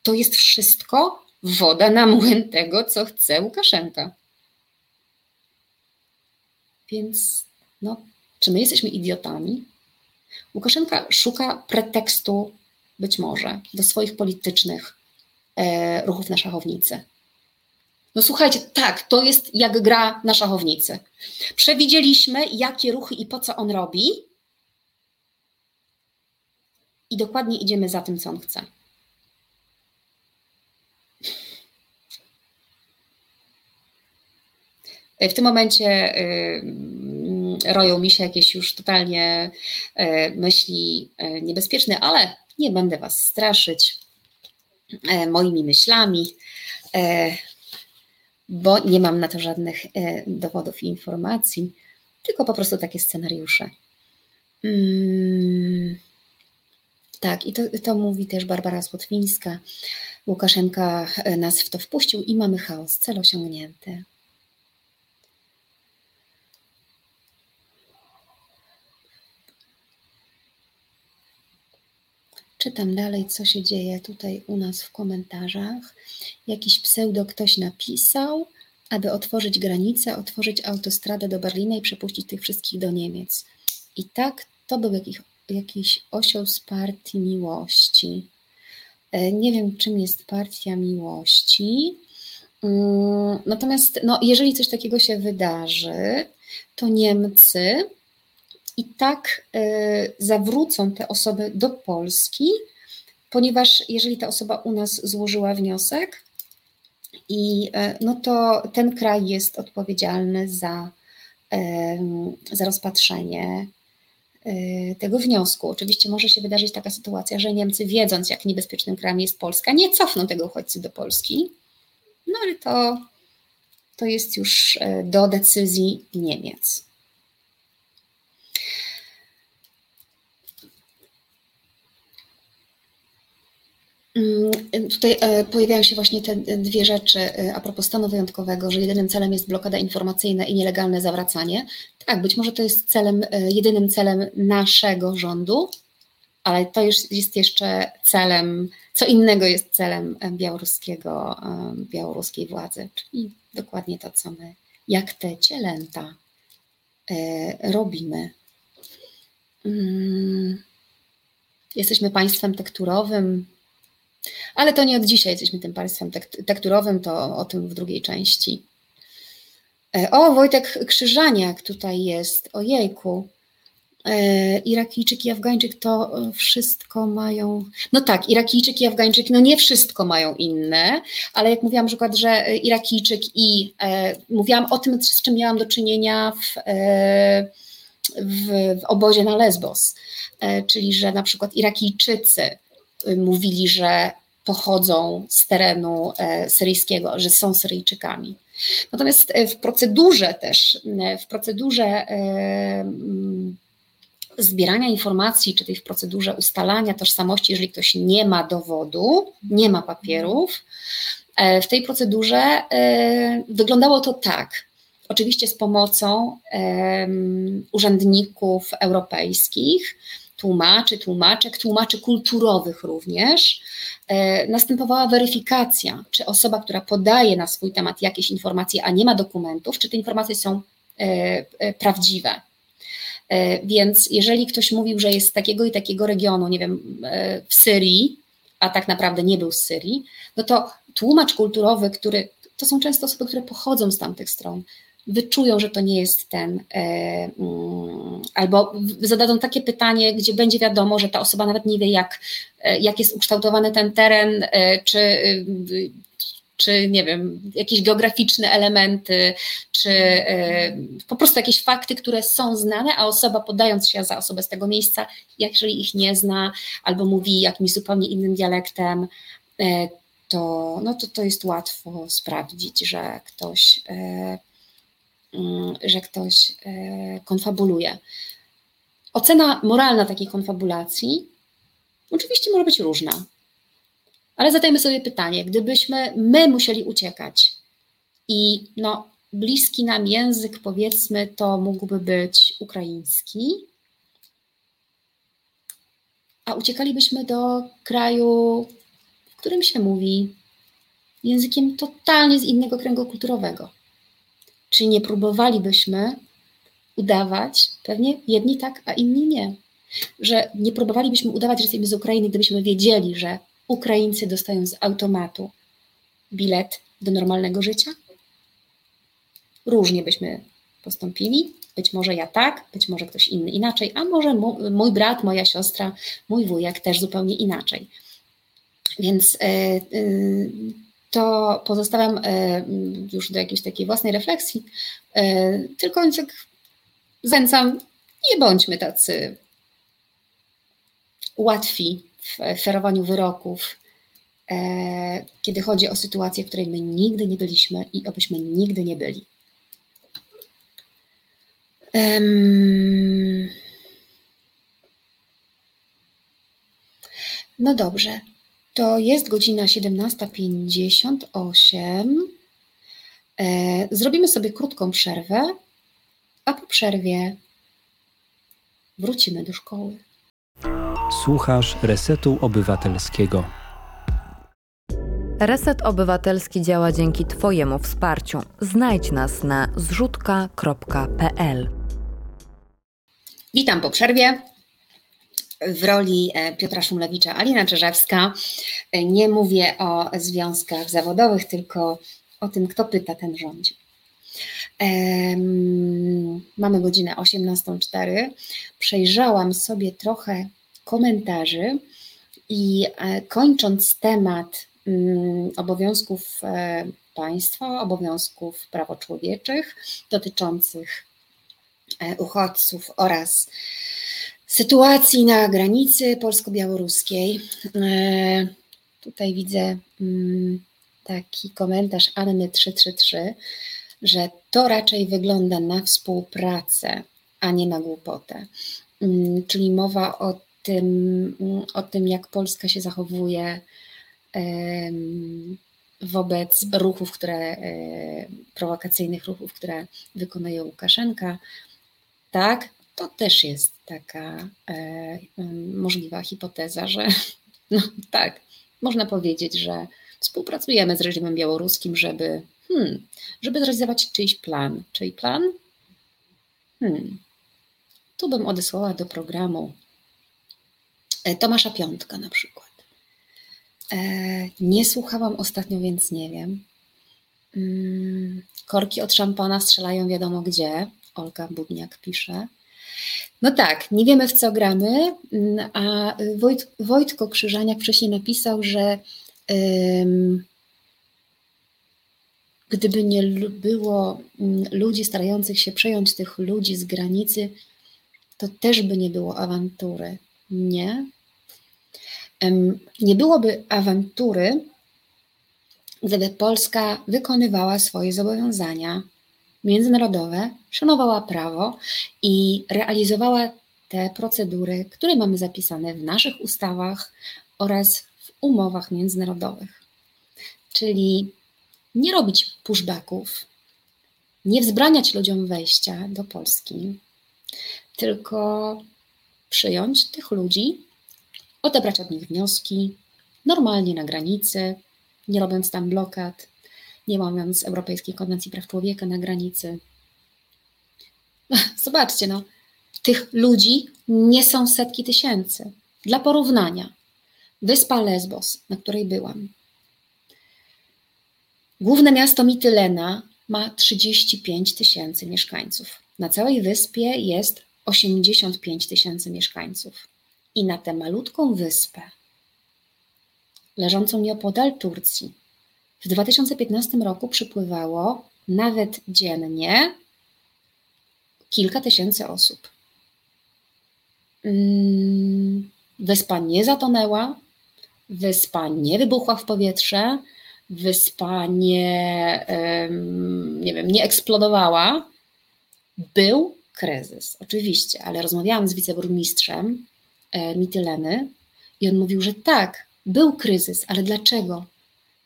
to jest wszystko woda na młyn tego, co chce Łukaszenka. Więc, no, czy my jesteśmy idiotami? Łukaszenka szuka pretekstu, być może, do swoich politycznych e, ruchów na szachownicy. No słuchajcie, tak, to jest jak gra na szachownicy. Przewidzieliśmy, jakie ruchy i po co on robi, i dokładnie idziemy za tym, co on chce. W tym momencie y, roją mi się jakieś już totalnie y, myśli y, niebezpieczne, ale nie będę Was straszyć moimi myślami bo nie mam na to żadnych dowodów i informacji, tylko po prostu takie scenariusze. Hmm. Tak, i to, to mówi też Barbara Słotwińska. Łukaszenka nas w to wpuścił i mamy chaos, cel osiągnięty. Czytam dalej, co się dzieje tutaj u nas w komentarzach. Jakiś pseudo ktoś napisał, aby otworzyć granicę, otworzyć autostradę do Berlina i przepuścić tych wszystkich do Niemiec. I tak to był jakiś, jakiś osioł z partii miłości. E, nie wiem, czym jest partia miłości. Mm, natomiast no, jeżeli coś takiego się wydarzy, to Niemcy i tak e, zawrócą te osoby do Polski, ponieważ jeżeli ta osoba u nas złożyła wniosek, i e, no to ten kraj jest odpowiedzialny za, za rozpatrzenie e, tego wniosku. Oczywiście może się wydarzyć taka sytuacja, że Niemcy, wiedząc, jak niebezpiecznym krajem jest Polska, nie cofną tego uchodźcy do Polski, no ale to, to jest już do decyzji Niemiec. Tutaj e, pojawiają się właśnie te dwie rzeczy e, a propos stanu wyjątkowego, że jedynym celem jest blokada informacyjna i nielegalne zawracanie. Tak, być może to jest celem, e, jedynym celem naszego rządu, ale to już jest jeszcze celem, co innego jest celem białoruskiego, białoruskiej władzy, czyli dokładnie to, co my, jak te cielęta robimy. Mm. Jesteśmy państwem tekturowym, ale to nie od dzisiaj jesteśmy tym państwem tekturowym, to o tym w drugiej części. E, o, Wojtek Krzyżaniak tutaj jest, ojejku. E, Irakijczyk i Afgańczyk to wszystko mają. No tak, Irakijczyk i Afgańczyk, no nie wszystko mają inne, ale jak mówiłam na przykład, że Irakijczyk i e, mówiłam o tym, z czym miałam do czynienia w, e, w, w obozie na Lesbos, e, czyli że na przykład Irakijczycy mówili, że pochodzą z terenu syryjskiego, że są Syryjczykami. Natomiast w procedurze też, w procedurze zbierania informacji, czy tej w procedurze ustalania tożsamości, jeżeli ktoś nie ma dowodu, nie ma papierów, e, w tej procedurze e, wyglądało to tak. Oczywiście z pomocą urzędników europejskich, tłumaczy, tłumaczek, tłumaczy kulturowych również, e, następowała weryfikacja, czy osoba, która podaje na swój temat jakieś informacje, a nie ma dokumentów, czy te informacje są prawdziwe. E, więc jeżeli ktoś mówił, że jest z takiego i takiego regionu, nie wiem, e, w Syrii, a tak naprawdę nie był z Syrii, no to tłumacz kulturowy, który to są często osoby, które pochodzą z tamtych stron, wyczują, że to nie jest ten, e, mm, albo zadadzą takie pytanie, gdzie będzie wiadomo, że ta osoba nawet nie wie, jak, jak jest ukształtowany ten teren, czy czy nie wiem, jakieś geograficzne elementy, czy e, po prostu jakieś fakty, które są znane, a osoba podając się za osobę z tego miejsca, jeżeli ich nie zna albo mówi jakimś zupełnie innym dialektem, e, to, no to, to jest łatwo sprawdzić, że ktoś, e, że ktoś konfabuluje. Ocena moralna takiej konfabulacji oczywiście może być różna. Ale zadajmy sobie pytanie, gdybyśmy my musieli uciekać i no, bliski nam język, powiedzmy, to mógłby być ukraiński, a uciekalibyśmy do kraju, w którym się mówi językiem totalnie z innego kręgu kulturowego. Czy nie próbowalibyśmy udawać, pewnie jedni tak, a inni nie, że nie próbowalibyśmy udawać, że jesteśmy z Ukrainy, gdybyśmy wiedzieli, że Ukraińcy dostają z automatu bilet do normalnego życia? Różnie byśmy postąpili. Być może ja tak, być może ktoś inny inaczej, a może mój brat, moja siostra, mój wujek też zupełnie inaczej. Więc e, e, to pozostawiam e, już do jakiejś takiej własnej refleksji. Tylko tak zęcam, nie bądźmy tacy łatwi w ferowaniu wyroków, e, kiedy chodzi o sytuację, w której my nigdy nie byliśmy i obyśmy nigdy nie byli. No dobrze, to jest godzina 17.58. E, zrobimy sobie krótką przerwę, a po przerwie wrócimy do szkoły. Słuchasz Resetu Obywatelskiego. Reset Obywatelski działa dzięki Twojemu wsparciu. Znajdź nas na zrzutka.pl. Witam po przerwie. W roli e, Piotra Szumlewicza, Alina Czerzewska. E, nie mówię o związkach zawodowych, tylko o tym, kto pyta, ten rządzi. Mamy godzinę 18.04. Przejrzałam sobie trochę komentarzy i e, kończąc temat mm, obowiązków państwa, obowiązków prawo człowieczych dotyczących uchodźców oraz sytuacji na granicy polsko-białoruskiej. Tutaj widzę mm, taki komentarz Anny 333, że to raczej wygląda na współpracę, a nie na głupotę. Mm, czyli mowa o tym, o tym, jak Polska się zachowuje wobec ruchów, które, e, prowokacyjnych ruchów, które wykonuje Łukaszenka, tak, to też jest taka e, możliwa hipoteza, że <laughs> no, tak, można powiedzieć, że współpracujemy z reżimem białoruskim, żeby, hmm, żeby zrealizować czyjś plan. Czyj plan? Hmm. Tu bym odesłała do programu E, Tomasza Piątka na przykład. E, nie słuchałam ostatnio, więc nie wiem. Mm, korki od szampana strzelają wiadomo gdzie. Olga Budniak pisze. No tak, nie wiemy w co gramy, mm, a Wojt, Wojtko Krzyżaniak wcześniej napisał, że um, gdyby nie było mm, ludzi starających się przejąć tych ludzi z granicy, to też by nie było awantury. Nie. Nie byłoby awantury, gdyby Polska wykonywała swoje zobowiązania międzynarodowe, szanowała prawo i realizowała te procedury, które mamy zapisane w naszych ustawach oraz w umowach międzynarodowych. Czyli nie robić pushbacków, nie wzbraniać ludziom wejścia do Polski, tylko przyjąć tych ludzi, odebrać od nich wnioski, normalnie na granicy, nie robiąc tam blokad, nie łamiąc Europejskiej Konwencji Praw Człowieka na granicy. <laughs> Zobaczcie, no, tych ludzi nie są setki tysięcy. Dla porównania, wyspa Lesbos, na której byłam, główne miasto Mitylena ma 35 tysięcy mieszkańców. Na całej wyspie jest 85 tysięcy mieszkańców. I na tę malutką wyspę, leżącą nieopodal Turcji, w 2015 roku przypływało nawet dziennie kilka tysięcy osób. Mm, wyspa nie zatonęła, wyspa nie wybuchła w powietrze, wyspa nie, nie wiem, nie eksplodowała. Był kryzys, oczywiście, ale rozmawiałam z wiceburmistrzem e, Mityleny i on mówił, że tak, był kryzys, ale dlaczego?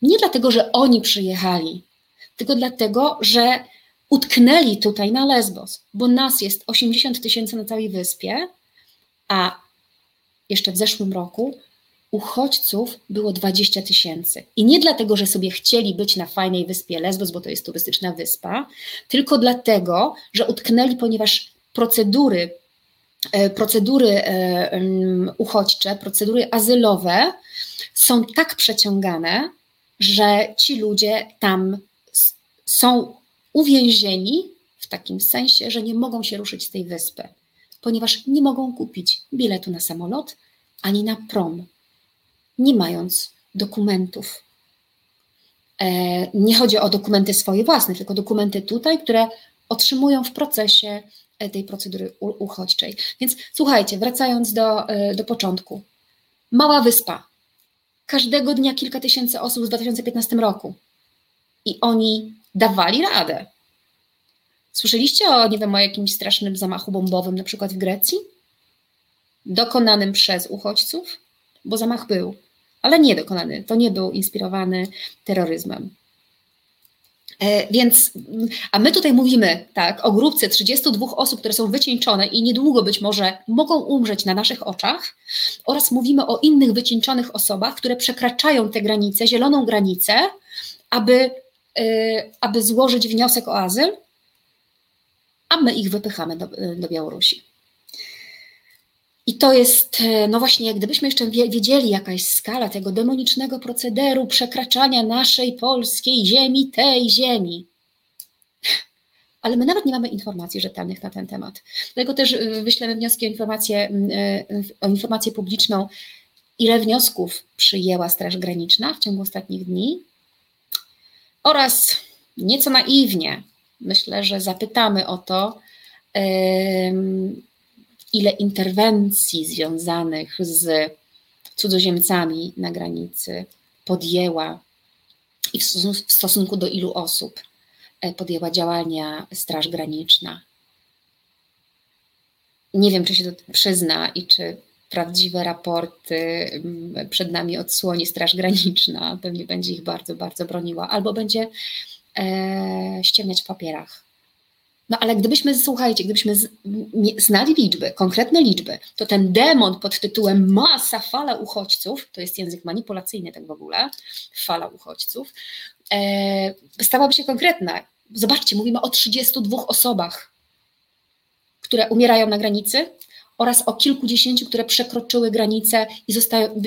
Nie dlatego, że oni przyjechali, tylko dlatego, że utknęli tutaj na Lesbos, bo nas jest 80 tysięcy na całej wyspie, a jeszcze w zeszłym roku uchodźców było 20 tysięcy. I nie dlatego, że sobie chcieli być na fajnej wyspie Lesbos, bo to jest turystyczna wyspa, tylko dlatego, że utknęli, ponieważ procedury, e, procedury e, uchodźcze, procedury azylowe są tak przeciągane, że ci ludzie tam są uwięzieni w takim sensie, że nie mogą się ruszyć z tej wyspy, ponieważ nie mogą kupić biletu na samolot ani na prom, nie mając dokumentów. E, nie chodzi o dokumenty swoje własne, tylko dokumenty tutaj, które otrzymują w procesie e, tej procedury uchodźczej. Więc słuchajcie, wracając do, e, do początku. Mała wyspa, każdego dnia kilka tysięcy osób w 2015 roku. I oni dawali radę. Słyszeliście o, nie wiem, o jakimś strasznym zamachu bombowym, na przykład w Grecji? Dokonanym przez uchodźców? Bo zamach był, ale nie dokonany. To nie był inspirowany terroryzmem. E, więc, a my tutaj mówimy tak, o grupce 32 osób, które są wycieńczone i niedługo być może mogą umrzeć na naszych oczach, oraz mówimy o innych wycieńczonych osobach, które przekraczają tę granicę, zieloną granicę, aby, e, aby złożyć wniosek o azyl, a my ich wypychamy do, do Białorusi. I to jest, e, no właśnie, gdybyśmy jeszcze wiedzieli jaka jest skala tego demonicznego procederu przekraczania naszej polskiej ziemi, tej ziemi. Ale my nawet nie mamy informacji rzetelnych na ten temat. Dlatego też e, wyślemy wnioski o informację, e, o informację publiczną, ile wniosków przyjęła Straż Graniczna w ciągu ostatnich dni. Oraz nieco naiwnie, myślę, że zapytamy o to, ile interwencji związanych z cudzoziemcami na granicy podjęła i w stosunku do ilu osób e, podjęła działania Straż Graniczna. Nie wiem, czy się to przyzna i czy prawdziwe raporty mm, przed nami odsłoni Straż Graniczna. Pewnie będzie ich bardzo, bardzo broniła, albo będzie e, ściemniać w papierach. No ale gdybyśmy, słuchajcie, gdybyśmy znali liczby, konkretne liczby, to ten demon pod tytułem masa, fala uchodźców, to jest język manipulacyjny tak w ogóle, fala uchodźców, e, stałaby się konkretna. Zobaczcie, mówimy o 32 osobach, które umierają na granicy oraz o kilkudziesięciu, które przekroczyły granicę i zostają,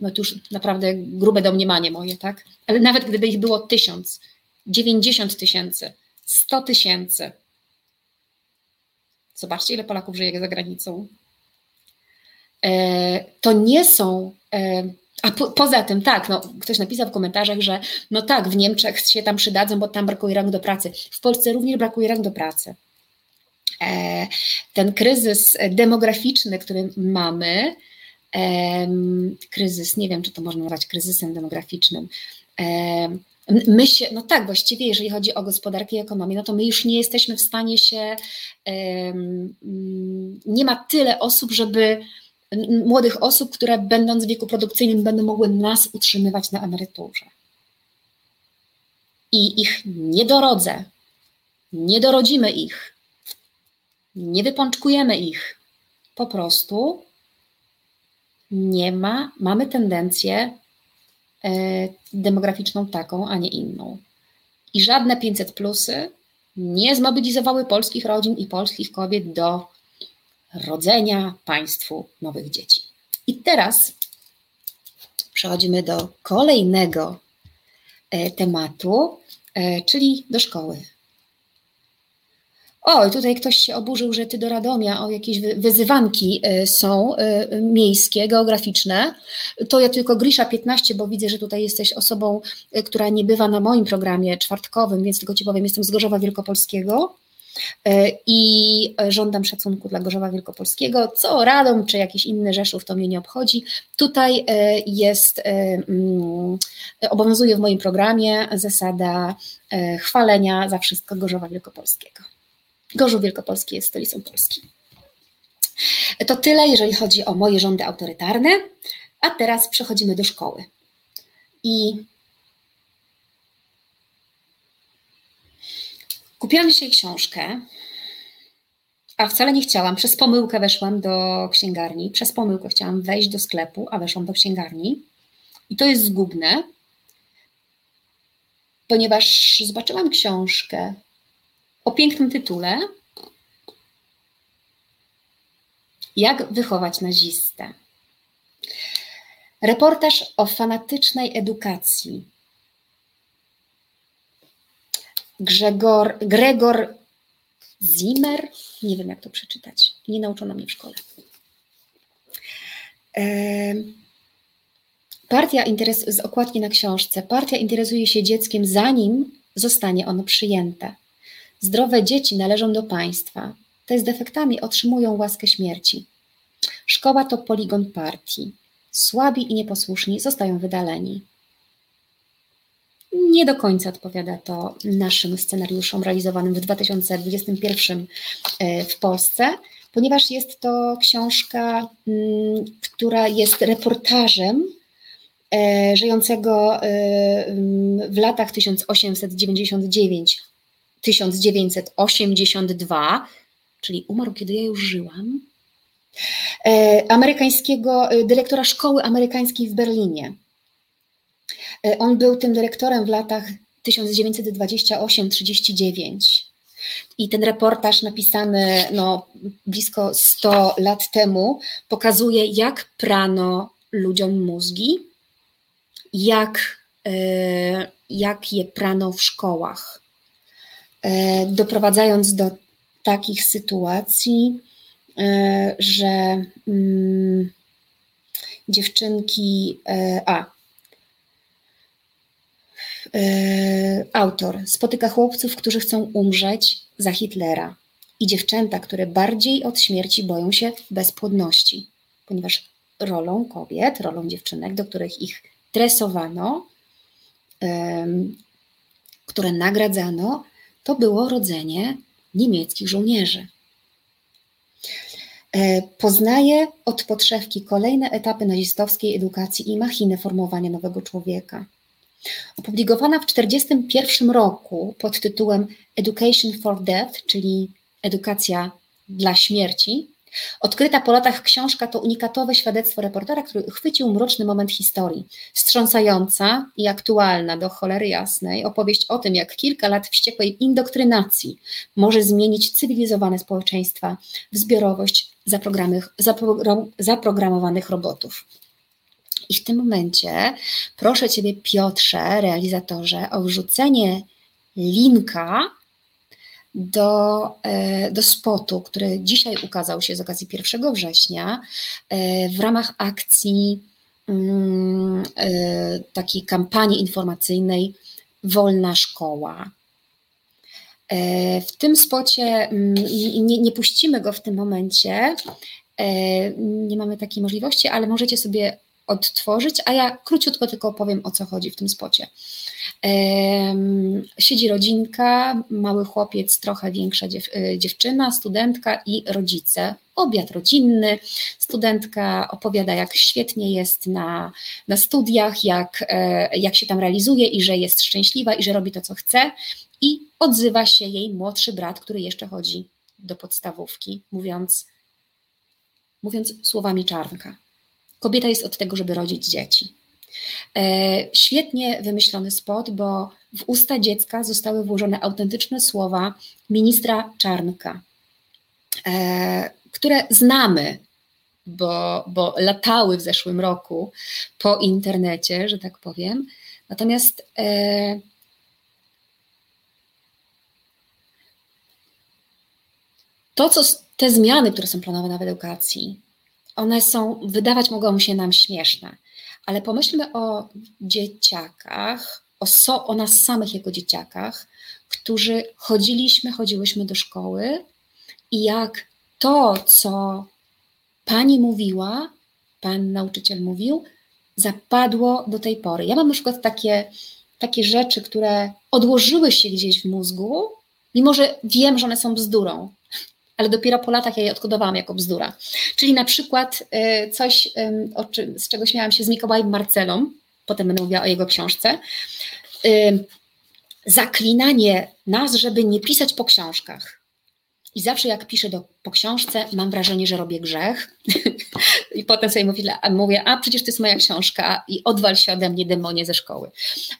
no to już naprawdę grube domniemanie moje, tak? Ale nawet gdyby ich było tysiąc, 90 tysięcy, 100 tysięcy, Zobaczcie, ile Polaków żyje za granicą. E, to nie są. E, a po, poza tym, tak, no, ktoś napisał w komentarzach, że no tak, w Niemczech się tam przydadzą, bo tam brakuje rąk do pracy. W Polsce również brakuje rąk do pracy. E, ten kryzys demograficzny, który mamy, kryzys, nie wiem, czy to można nazwać kryzysem demograficznym. My się, no tak, właściwie, jeżeli chodzi o gospodarkę i ekonomię, no to my już nie jesteśmy w stanie się, nie ma tyle osób, żeby młodych osób, które będąc w wieku produkcyjnym będą mogły nas utrzymywać na emeryturze. I ich nie dorodzę, nie dorodzimy ich, nie wypączkujemy ich. Po prostu nie ma, mamy tendencję demograficzną taką, a nie inną. I żadne 500 plusy nie zmobilizowały polskich rodzin i polskich kobiet do rodzenia państwu nowych dzieci. I teraz przechodzimy do kolejnego e, tematu, e, czyli do szkoły. Oj, tutaj ktoś się oburzył, że ty do Radomia o jakieś wyzywanki e, są miejskie, geograficzne. To ja tylko Grisza 15, bo widzę, że tutaj jesteś osobą, która nie bywa na moim programie czwartkowym, więc tylko ci powiem, jestem z Gorzowa Wielkopolskiego. I żądam szacunku dla Gorzowa Wielkopolskiego, co Radom czy jakiś inny Rzeszów, to mnie nie obchodzi. Tutaj jest, mm, obowiązuje w moim programie zasada chwalenia za wszystko Gorzowa Wielkopolskiego. Gorzów Wielkopolski jest stolicą Polski. To tyle, jeżeli chodzi o moje rządy autorytarne, a teraz przechodzimy do szkoły. I Kupiłam dzisiaj książkę, a wcale nie chciałam. Przez pomyłkę weszłam do księgarni. Przez pomyłkę chciałam wejść do sklepu, a weszłam do księgarni. I to jest zgubne, ponieważ zobaczyłam książkę o pięknym tytule Jak wychować nazistę. Reportaż o fanatycznej edukacji Grzegor, Gregor Zimmer, nie wiem jak to przeczytać, nie nauczono mnie w szkole. Partia interes, z okładki na książce. Partia interesuje się dzieckiem zanim zostanie ono przyjęte. Zdrowe dzieci należą do państwa. Te z defektami otrzymują łaskę śmierci. Szkoła to poligon partii. Słabi i nieposłuszni zostają wydaleni nie do końca odpowiada to naszym scenariuszom realizowanym w 2021 e, w Polsce, ponieważ jest to książka, mm, która jest reportażem e, żyjącego e, w latach 1899-1982, czyli umarł, kiedy ja już żyłam, amerykańskiego dyrektora szkoły amerykańskiej w Berlinie E, on był tym dyrektorem w latach 1928-39. I ten reportaż napisany no, blisko 100 lat temu pokazuje, jak prano ludziom mózgi, jak, e, jak je prano w szkołach, e, doprowadzając do takich sytuacji, że mm, dziewczynki, a E, autor spotyka chłopców, którzy chcą umrzeć za Hitlera i dziewczęta, które bardziej od śmierci boją się bezpłodności, ponieważ rolą kobiet, rolą dziewczynek, do których ich tresowano, które nagradzano, to było rodzenie niemieckich żołnierzy. E, poznaje od podszewki kolejne etapy nazistowskiej edukacji i machinę formowania nowego człowieka. Opublikowana w 1941 roku pod tytułem Education for Death, czyli Edukacja dla śmierci, Odkryta po latach książka to unikatowe świadectwo reportera, który chwycił mroczny moment historii. Wstrząsająca i aktualna do cholery jasnej opowieść o tym, jak kilka lat wściekłej indoktrynacji może zmienić cywilizowane społeczeństwa w zbiorowość zaprogramowanych robotów. I w tym momencie proszę Ciebie, Piotrze, realizatorze, o wrzucenie linka do, e, do spotu, który dzisiaj ukazał się z okazji 1 września e, w ramach akcji mm, e, takiej kampanii informacyjnej Wolna Szkoła. W tym spocie mm, nie, nie puścimy go w tym momencie, Nie mamy takiej możliwości, ale możecie sobie odtworzyć, a ja króciutko tylko opowiem o co chodzi w tym spocie. Siedzi rodzinka, mały chłopiec, trochę większa e, dziewczyna, studentka i rodzice. Obiad rodzinny. Studentka opowiada, jak świetnie jest na, na studiach, jak, e, jak się tam realizuje i że jest szczęśliwa i że robi to, co chce. I odzywa się jej młodszy brat, który jeszcze chodzi do podstawówki, mówiąc, mówiąc słowami czarnka. Kobieta jest od tego, żeby rodzić dzieci. E, świetnie wymyślony spot, bo w usta dziecka zostały włożone autentyczne słowa ministra Czarnka, e, które znamy, bo, bo latały w zeszłym roku po internecie, że tak powiem. Natomiast e, to, co te zmiany, które są planowane w edukacji, one są, wydawać mogą się nam śmieszne, ale pomyślmy o dzieciakach, o, so, o nas samych jako dzieciakach, którzy chodziliśmy, chodziłyśmy do szkoły i jak to, co pani mówiła, pan nauczyciel mówił, zapadło do tej pory. Ja mam na przykład takie, takie rzeczy, które odłożyły się gdzieś w mózgu, mimo że wiem, że one są bzdurą, ale dopiero po latach ja je odkodowałam jako bzdura. Czyli na przykład y, coś, z czego śmiałam się z Mikołajem Marcelą, potem będę mówiła o jego książce, zaklinanie nas, żeby nie pisać po książkach. I zawsze jak piszę do, po książce, mam wrażenie, że robię grzech. <laughs> I potem sobie mówię, mówię, a przecież to jest moja książka i odwal się ode mnie demonie ze szkoły.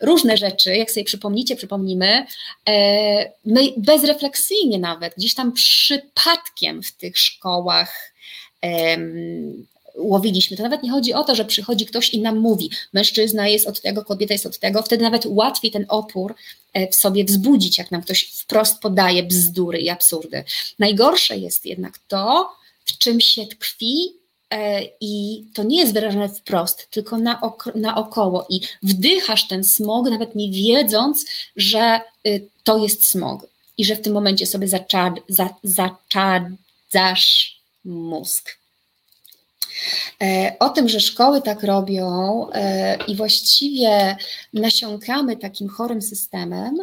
Różne rzeczy, jak sobie przypomnicie, przypomnimy, e, my bezrefleksyjnie nawet, gdzieś tam przypadkiem w tych szkołach łowiliśmy. To nawet nie chodzi o to, że przychodzi ktoś i nam mówi, mężczyzna jest od tego, kobieta jest od tego, wtedy nawet łatwiej ten opór e, w sobie wzbudzić, jak nam ktoś wprost podaje bzdury i absurdy. Najgorsze jest jednak to, w czym się tkwi e, i to nie jest wyrażone wprost, tylko na naokoło i wdychasz ten smog, nawet nie wiedząc, że y, to jest smog i że w tym momencie sobie zaczad, za, zaczadzasz mózg. E, o tym, że szkoły tak robią e, i właściwie nasiąkamy takim chorym systemem,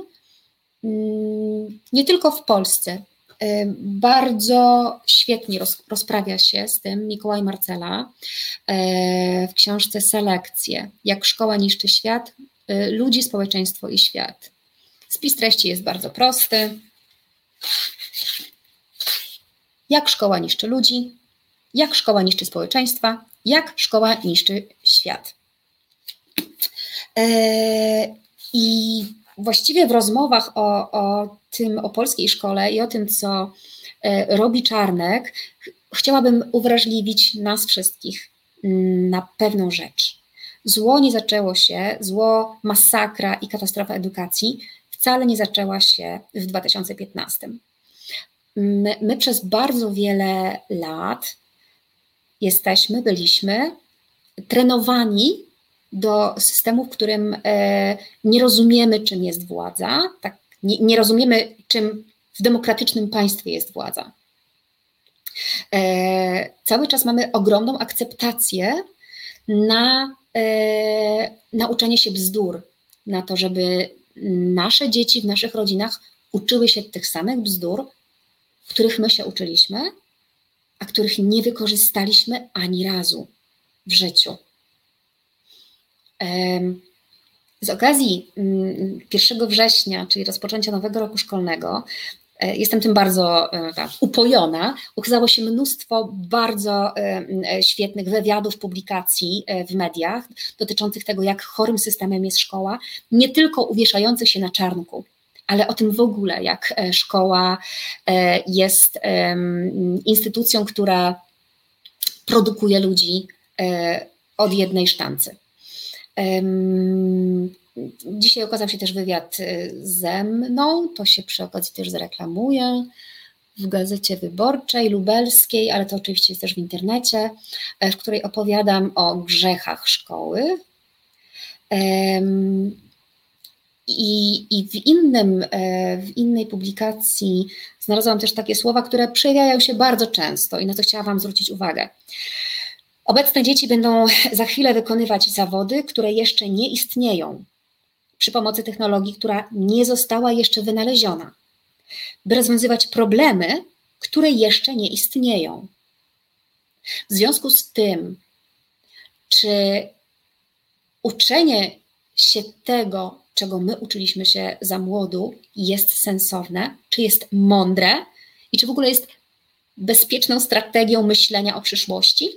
mm, nie tylko w Polsce. E, bardzo świetnie rozprawia się z tym Mikołaj Marcela w książce Selekcje. Jak szkoła niszczy świat, ludzi, społeczeństwo i świat. Spis treści jest bardzo prosty. Jak szkoła niszczy ludzi, jak szkoła niszczy społeczeństwa, jak szkoła niszczy świat. E, I właściwie w rozmowach o, o tym, o polskiej szkole i o tym, co e, robi Czarnek, chciałabym uwrażliwić nas wszystkich na pewną rzecz. Zło nie zaczęło się, zło, masakra i katastrofa edukacji wcale nie zaczęła się w 2015. My, my przez bardzo wiele lat jesteśmy, byliśmy trenowani do systemu, w którym e, nie rozumiemy, czym jest władza, tak, nie, nie rozumiemy, czym w demokratycznym państwie jest władza. E, cały czas mamy ogromną akceptację na e, nauczenie się bzdur, na to, żeby nasze dzieci w naszych rodzinach uczyły się tych samych bzdur, których my się uczyliśmy, a których nie wykorzystaliśmy ani razu w życiu. Z okazji 1 mm, września, czyli rozpoczęcia nowego roku szkolnego, e, jestem tym bardzo e, upojona. Ukazało się mnóstwo bardzo e, świetnych wywiadów, publikacji w mediach dotyczących tego, jak chorym systemem jest szkoła, nie tylko uwieszających się na czarnku, ale o tym w ogóle, jak e, szkoła e, jest instytucją, która produkuje ludzi e, od jednej sztancy. Dzisiaj okazał się też wywiad ze mną, to się przy okazji też zareklamuje w gazecie wyborczej lubelskiej, ale to oczywiście jest też w internecie, w której opowiadam o grzechach szkoły. I, I w, innym, e, w innej publikacji znalazłam też takie słowa, które przejawiają się bardzo często i na co chciałam Wam zwrócić uwagę. Obecne dzieci będą za chwilę wykonywać zawody, które jeszcze nie istnieją, przy pomocy technologii, która nie została jeszcze wynaleziona, by rozwiązywać problemy, które jeszcze nie istnieją. W związku z tym, czy uczenie się tego, czego my uczyliśmy się za młodu, jest sensowne, czy jest mądre i czy w ogóle jest bezpieczną strategią myślenia o przyszłości?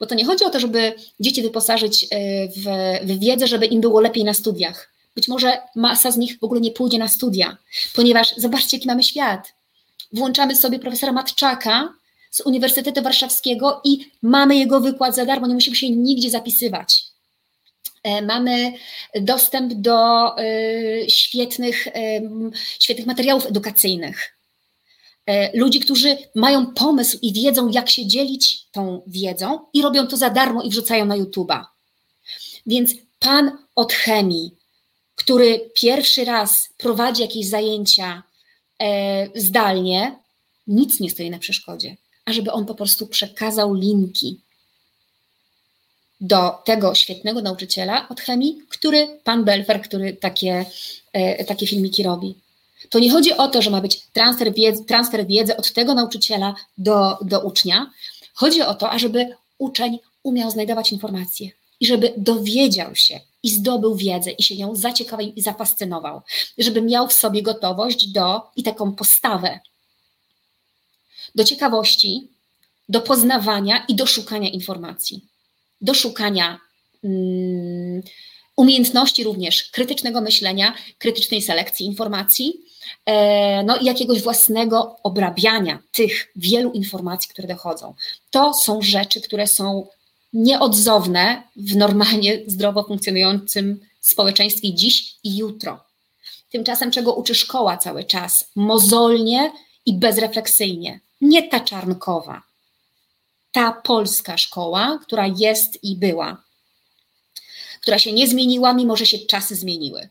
Bo to nie chodzi o to, żeby dzieci wyposażyć y, w, w wiedzę, żeby im było lepiej na studiach. Być może masa z nich w ogóle nie pójdzie na studia, ponieważ zobaczcie, jaki mamy świat. Włączamy sobie profesora Matczaka z Uniwersytetu Warszawskiego i mamy jego wykład za darmo, nie musimy się nigdzie zapisywać. E, mamy dostęp do e, świetnych, e, świetnych materiałów edukacyjnych. Ludzi, którzy mają pomysł i wiedzą, jak się dzielić tą wiedzą, i robią to za darmo i wrzucają na YouTube'a. Więc pan od chemii, który pierwszy raz prowadzi jakieś zajęcia zdalnie, nic nie stoi na przeszkodzie, ażeby on po prostu przekazał linki do tego świetnego nauczyciela od chemii, który pan Belfer, który takie, e, takie filmiki robi. To nie chodzi o to, że ma być transfer wiedzy, transfer wiedzy od tego nauczyciela do, do ucznia. Chodzi o to, ażeby uczeń umiał znajdować informacje i żeby dowiedział się i zdobył wiedzę i się nią zaciekawił i zafascynował, żeby miał w sobie gotowość do i taką postawę do ciekawości, do poznawania i do szukania informacji do szukania um, umiejętności również krytycznego myślenia, krytycznej selekcji informacji, e, no i jakiegoś własnego obrabiania tych wielu informacji, które dochodzą. To są rzeczy, które są nieodzowne w normalnie zdrowo funkcjonującym społeczeństwie dziś i jutro. Tymczasem, czego uczy szkoła cały czas? Mozolnie i bezrefleksyjnie. Nie ta czarnkowa, ta polska szkoła, która jest i była, która się nie zmieniła, mimo że się czasy zmieniły.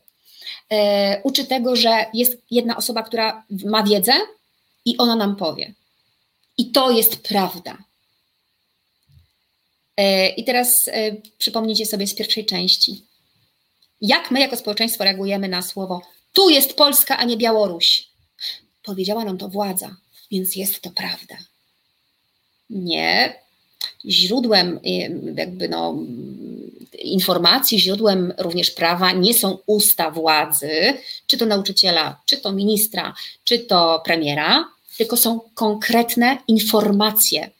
E, uczy tego, że jest jedna osoba, która ma wiedzę i ona nam powie. I to jest prawda. E, I teraz e, przypomnijcie sobie z pierwszej części. Jak my jako społeczeństwo reagujemy na słowo tu jest Polska, a nie Białoruś? Powiedziała nam to władza, więc jest to prawda. Nie. Źródłem jakby no, informacji, źródłem również prawa nie są usta władzy, czy to nauczyciela, czy to ministra, czy to premiera, tylko są konkretne informacje,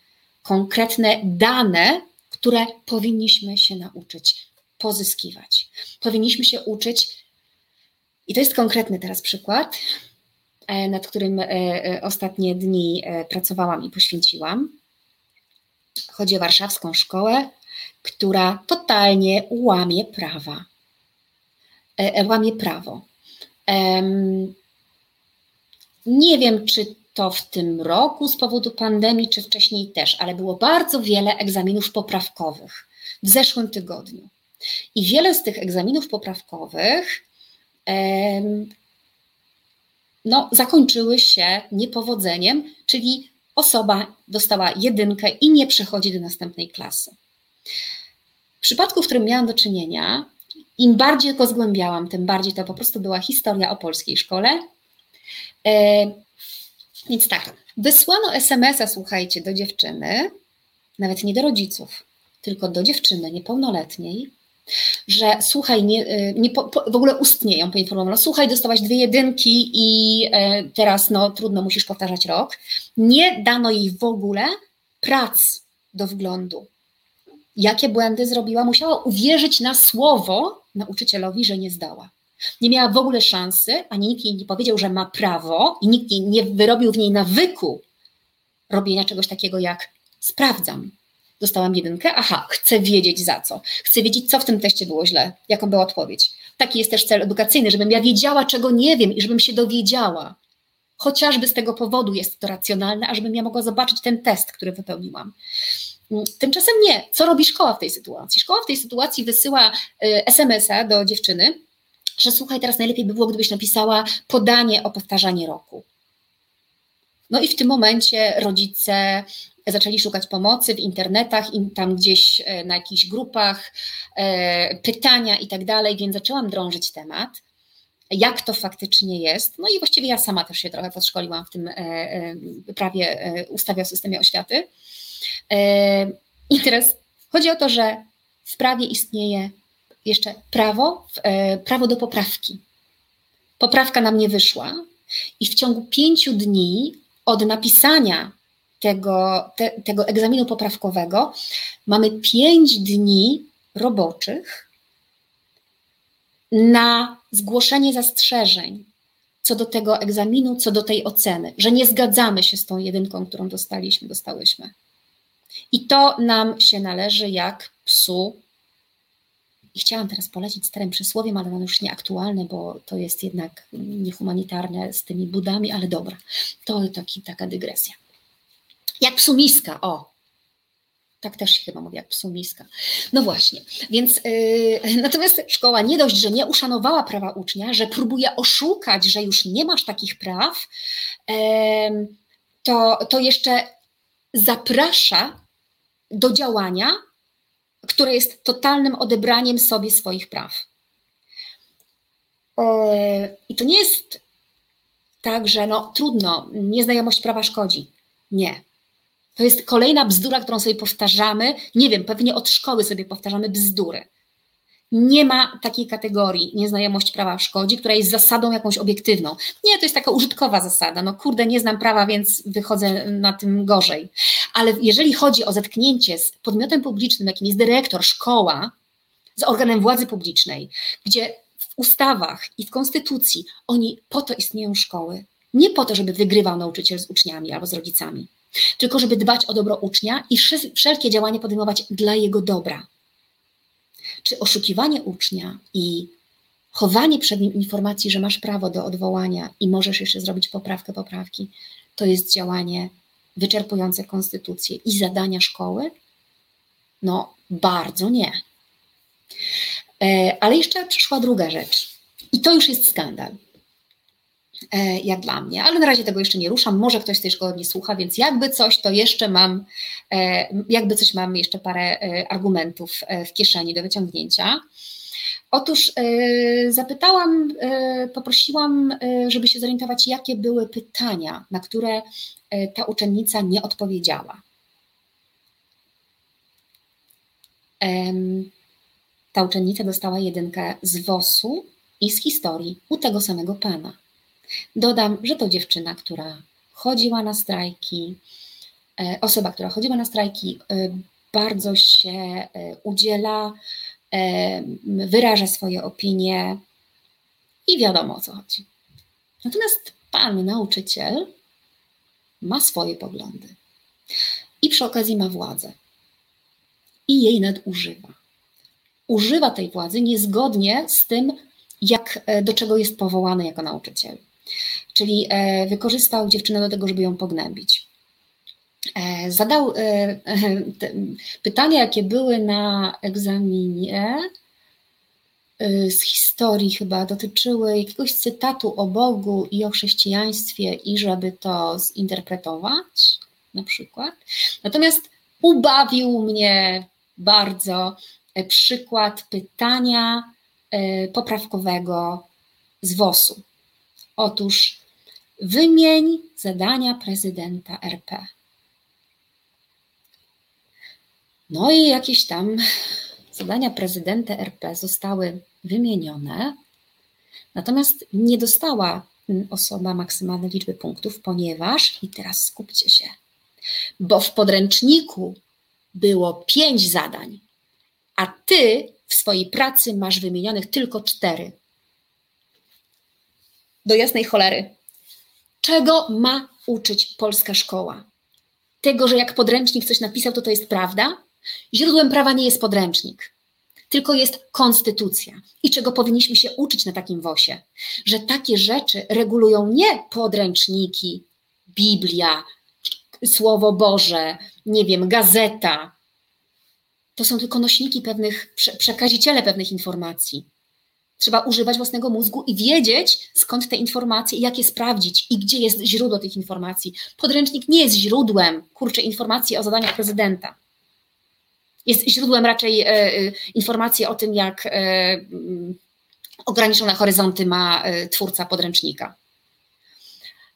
konkretne dane, które powinniśmy się nauczyć pozyskiwać. Powinniśmy się uczyć, i to jest konkretny teraz przykład, e, nad którym e, e, ostatnie dni pracowałam i poświęciłam. Chodzi o warszawską szkołę, która totalnie łamie prawa. E, e, łamie prawo. Nie wiem, czy to w tym roku z powodu pandemii, czy wcześniej też, ale było bardzo wiele egzaminów poprawkowych w zeszłym tygodniu. I wiele z tych egzaminów poprawkowych no, zakończyły się niepowodzeniem, czyli osoba dostała jedynkę i nie przechodzi do następnej klasy. W przypadku, w którym miałam do czynienia, im bardziej go zgłębiałam, tym bardziej to po prostu była historia o polskiej szkole. E, więc tak, wysłano SMS-a, słuchajcie, do dziewczyny, nawet nie do rodziców, tylko do dziewczyny niepełnoletniej, że słuchaj, nie, y, nie po, po, w ogóle ustnie ją poinformowano, słuchaj, dostałaś dwie jedynki i e, teraz no trudno, musisz powtarzać rok. Nie dano jej w ogóle prac do wglądu. Jakie błędy zrobiła? Musiała uwierzyć na słowo nauczycielowi, że nie zdała. Nie miała w ogóle szansy, ani nikt jej nie powiedział, że ma prawo i nikt nie wyrobił w niej nawyku robienia czegoś takiego jak sprawdzam, dostałam jedynkę, aha, chcę wiedzieć za co, chcę wiedzieć, co w tym teście było źle, jaką była odpowiedź. Taki jest też cel edukacyjny, żebym ja wiedziała, czego nie wiem i żebym się dowiedziała. Chociażby z tego powodu jest to racjonalne, ażebym ja mogła zobaczyć ten test, który wypełniłam. Tymczasem nie. Co robi szkoła w tej sytuacji? Szkoła w tej sytuacji wysyła y, SMS-a do dziewczyny że słuchaj, teraz najlepiej by było, gdybyś napisała podanie o powtarzanie roku. No i w tym momencie rodzice zaczęli szukać pomocy w internetach, tam gdzieś e, na jakichś grupach, e, pytania i tak dalej, więc zaczęłam drążyć temat, jak to faktycznie jest. No i właściwie ja sama też się trochę podszkoliłam w tym e, prawie ustawie o systemie oświaty. I teraz chodzi o to, że w prawie istnieje jeszcze prawo, prawo do poprawki. Poprawka nam nie wyszła i w ciągu pięciu dni od napisania tego, te, tego egzaminu poprawkowego mamy pięć dni roboczych na zgłoszenie zastrzeżeń co do tego egzaminu, co do tej oceny, że nie zgadzamy się z tą jedynką, którą dostaliśmy, dostałyśmy. I to nam się należy jak psu. I chciałam teraz polecić starym przysłowiem, ale ono już nieaktualne, bo to jest jednak niehumanitarne z tymi budami, ale dobra, to taki, taka dygresja. Jak psumiska, o. Tak też się chyba mówi, jak psumiska. No właśnie, więc yy, natomiast szkoła nie dość, że nie uszanowała prawa ucznia, że próbuje oszukać, że już nie masz takich praw, yy, to, to jeszcze zaprasza do działania, które jest totalnym odebraniem sobie swoich praw. I to nie jest tak, że no trudno, nieznajomość prawa szkodzi. Nie. To jest kolejna bzdura, którą sobie powtarzamy. Nie wiem, pewnie od szkoły sobie powtarzamy bzdury. Nie ma takiej kategorii nieznajomość prawa szkodzi, która jest zasadą jakąś obiektywną. Nie, to jest taka użytkowa zasada. No kurde, nie znam prawa, więc wychodzę na tym gorzej. Ale jeżeli chodzi o zetknięcie z podmiotem publicznym, jakim jest dyrektor, szkoła, z organem władzy publicznej, gdzie w ustawach i w konstytucji oni po to istnieją szkoły. Nie po to, żeby wygrywał nauczyciel z uczniami albo z rodzicami tylko żeby dbać o dobro ucznia i wszelkie działania podejmować dla jego dobra. Czy oszukiwanie ucznia i chowanie przed nim informacji, że masz prawo do odwołania i możesz jeszcze zrobić poprawkę poprawki, to jest działanie wyczerpujące konstytucję i zadania szkoły? No, bardzo nie. E, ale jeszcze przyszła druga rzecz. I to już jest skandal. E, jak dla mnie, ale na razie tego jeszcze nie ruszam. Może ktoś z tej szkoły nie słucha, więc jakby coś, to jeszcze mam, e, jakby coś mam jeszcze parę e, argumentów w kieszeni do wyciągnięcia. Otóż zapytałam, poprosiłam, żeby się zorientować, jakie były pytania, na które ta uczennica nie odpowiedziała. Ta uczennica dostała jedynkę z WOS-u i z historii u tego samego pana. Dodam, że to dziewczyna, która chodziła na strajki, e, osoba, która chodziła na strajki, e, bardzo się e, udziela, wyraża swoje opinie i wiadomo o co chodzi. Natomiast pan nauczyciel ma swoje poglądy i przy okazji ma władzę i jej nadużywa. Używa tej władzy niezgodnie z tym, jak, do czego jest powołany jako nauczyciel czyli e, wykorzystał dziewczynę do tego, żeby ją pognębić. E, zadał e, <laughs> pytania, jakie były na egzaminie z historii chyba dotyczyły jakiegoś cytatu o Bogu i o chrześcijaństwie i żeby to zinterpretować na przykład. Natomiast ubawił mnie bardzo przykład pytania poprawkowego z WOS-u. Otóż wymień zadania prezydenta RP. No i jakieś tam zadania prezydenta RP zostały wymienione, natomiast nie dostała osoba maksymalnej liczby punktów, ponieważ, i teraz skupcie się, bo w podręczniku było pięć zadań, a ty w swojej pracy masz wymienionych tylko cztery do jasnej cholery. Czego ma uczyć polska szkoła? Tego, że jak podręcznik coś napisał, to to jest prawda? Źródłem prawa nie jest podręcznik, tylko jest konstytucja. I czego powinniśmy się uczyć na takim wosie? Że takie rzeczy regulują nie podręczniki, Biblia, Słowo Boże, nie wiem, gazeta. To są tylko nośniki pewnych, przekaziciele pewnych informacji. Trzeba używać własnego mózgu i wiedzieć, skąd te informacje, jak je sprawdzić i gdzie jest źródło tych informacji. Podręcznik nie jest źródłem, kurczę, informacji o zadaniach prezydenta. Jest źródłem raczej e, e, informacji o tym, jak e, mm, ograniczone horyzonty ma e, twórca podręcznika.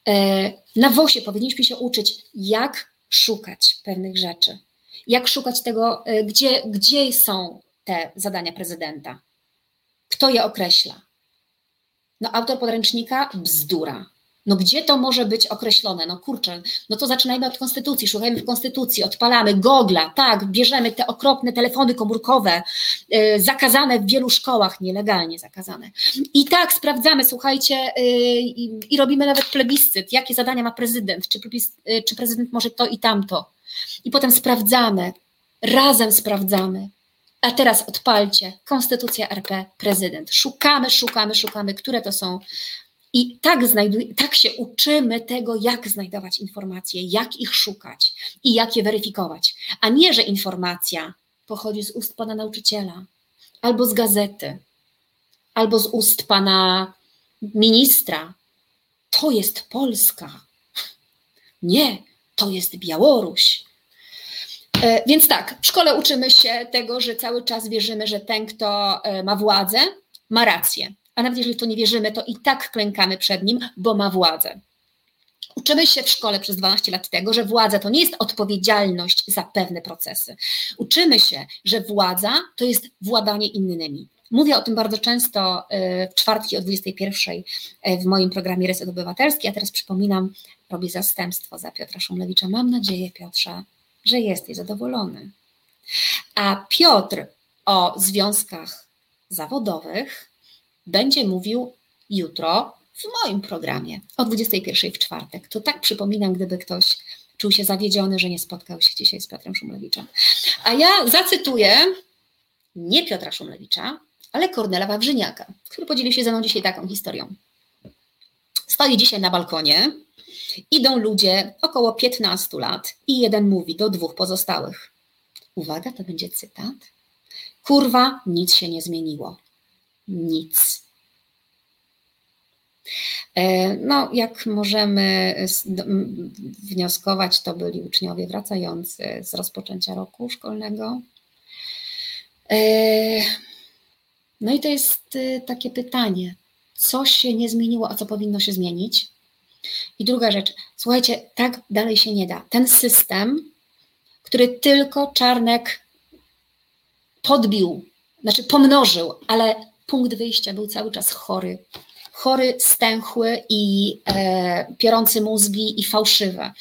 E, na WOSie powinniśmy się uczyć, jak szukać pewnych rzeczy, jak szukać tego, gdzie, gdzie są te zadania prezydenta, kto je określa. No, autor podręcznika bzdura. No gdzie to może być określone? No kurczę, no to zaczynajmy od konstytucji, szukajmy w konstytucji, odpalamy Gogla, tak, bierzemy te okropne telefony komórkowe, yy, zakazane w wielu szkołach, nielegalnie zakazane. I tak sprawdzamy, słuchajcie, yy, i robimy nawet plebiscyt, jakie zadania ma prezydent, czy, yy, czy prezydent może to i tamto. I potem sprawdzamy, razem sprawdzamy. A teraz odpalcie, Konstytucja RP, prezydent. Szukamy, szukamy, szukamy, które to są i tak, znajduj, tak się uczymy tego, jak znajdować informacje, jak ich szukać i jak je weryfikować. A nie, że informacja pochodzi z ust pana nauczyciela, albo z gazety, albo z ust pana ministra. To jest Polska. Nie, to jest Białoruś. E, więc tak, w szkole uczymy się tego, że cały czas wierzymy, że ten, kto e, ma władzę, ma rację a nawet jeżeli w to nie wierzymy, to i tak klękamy przed nim, bo ma władzę. Uczymy się w szkole przez 12 lat tego, że władza to nie jest odpowiedzialność za pewne procesy. Uczymy się, że władza to jest władanie innymi. Mówię o tym bardzo często y, w czwartki o 21 y, w moim programie Reset Obywatelski, a teraz przypominam, robię zastępstwo za Piotra Szumlewicza. Mam nadzieję, Piotrze, że jesteś zadowolony. A Piotr o związkach zawodowych będzie mówił jutro w moim programie o 21 w czwartek. To tak przypominam, gdyby ktoś czuł się zawiedziony, że nie spotkał się dzisiaj z Piotrem Szumlewiczem. A ja zacytuję nie Piotra Szumlewicza, ale Kornela Wawrzyniaka, który podzielił się ze mną dzisiaj taką historią. Stoi dzisiaj na balkonie, idą ludzie około 15 lat i jeden mówi do dwóch pozostałych. Uwaga, to będzie cytat. Kurwa, nic się nie zmieniło nic. E, no, jak możemy wnioskować, to byli uczniowie wracający z rozpoczęcia roku szkolnego. E, no i to jest e, takie pytanie, co się nie zmieniło, a co powinno się zmienić? I druga rzecz, słuchajcie, tak dalej się nie da. Ten system, który tylko Czarnek podbił, znaczy pomnożył, ale punkt wyjścia był cały czas chory. Chory, stęchły i e, piorący mózgi i fałszywe.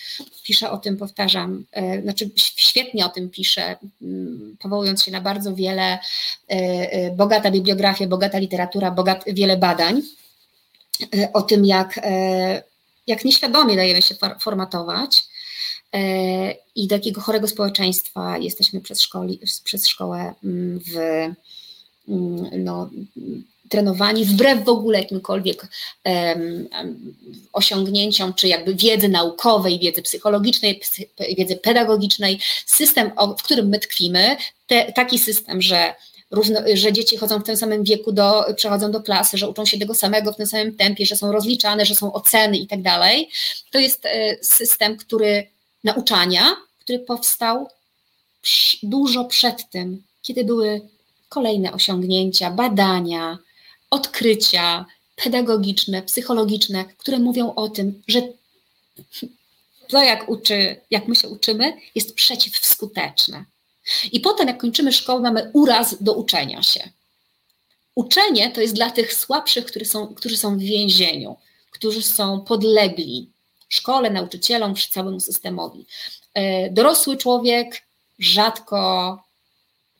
Pisze o tym, powtarzam, e, znaczy świetnie o tym pisze, mm, powołując się na bardzo wiele, e, e, bogata bibliografia, bogata literatura, bogat, wiele badań e, o tym, jak, e, jak nieświadomie dajemy się formatować i do jakiego chorego społeczeństwa jesteśmy przez, szkoli, przez szkołę mm, w Mm, no, trenowani wbrew w ogóle jakimkolwiek um, osiągnięciom, czy jakby wiedzy naukowej, wiedzy psychologicznej, psy, wiedzy pedagogicznej, system, w którym my tkwimy, te, taki system, że Że dzieci chodzą w tym samym wieku, do, przechodzą do klasy, że uczą się tego samego w tym samym tempie, że są rozliczane, że są oceny i tak dalej. To jest e, system, który nauczania, który powstał dużo przed tym, kiedy były kolejne osiągnięcia, badania, odkrycia pedagogiczne, psychologiczne, które mówią o tym, że to, jak, uczy, jak my się uczymy, jest przeciwskuteczne. I potem, jak kończymy szkołę, mamy uraz do uczenia się. Uczenie to jest dla tych słabszych, którzy są, którzy są w więzieniu, którzy są podlegli szkole, nauczycielom, całemu systemowi. E, dorosły człowiek rzadko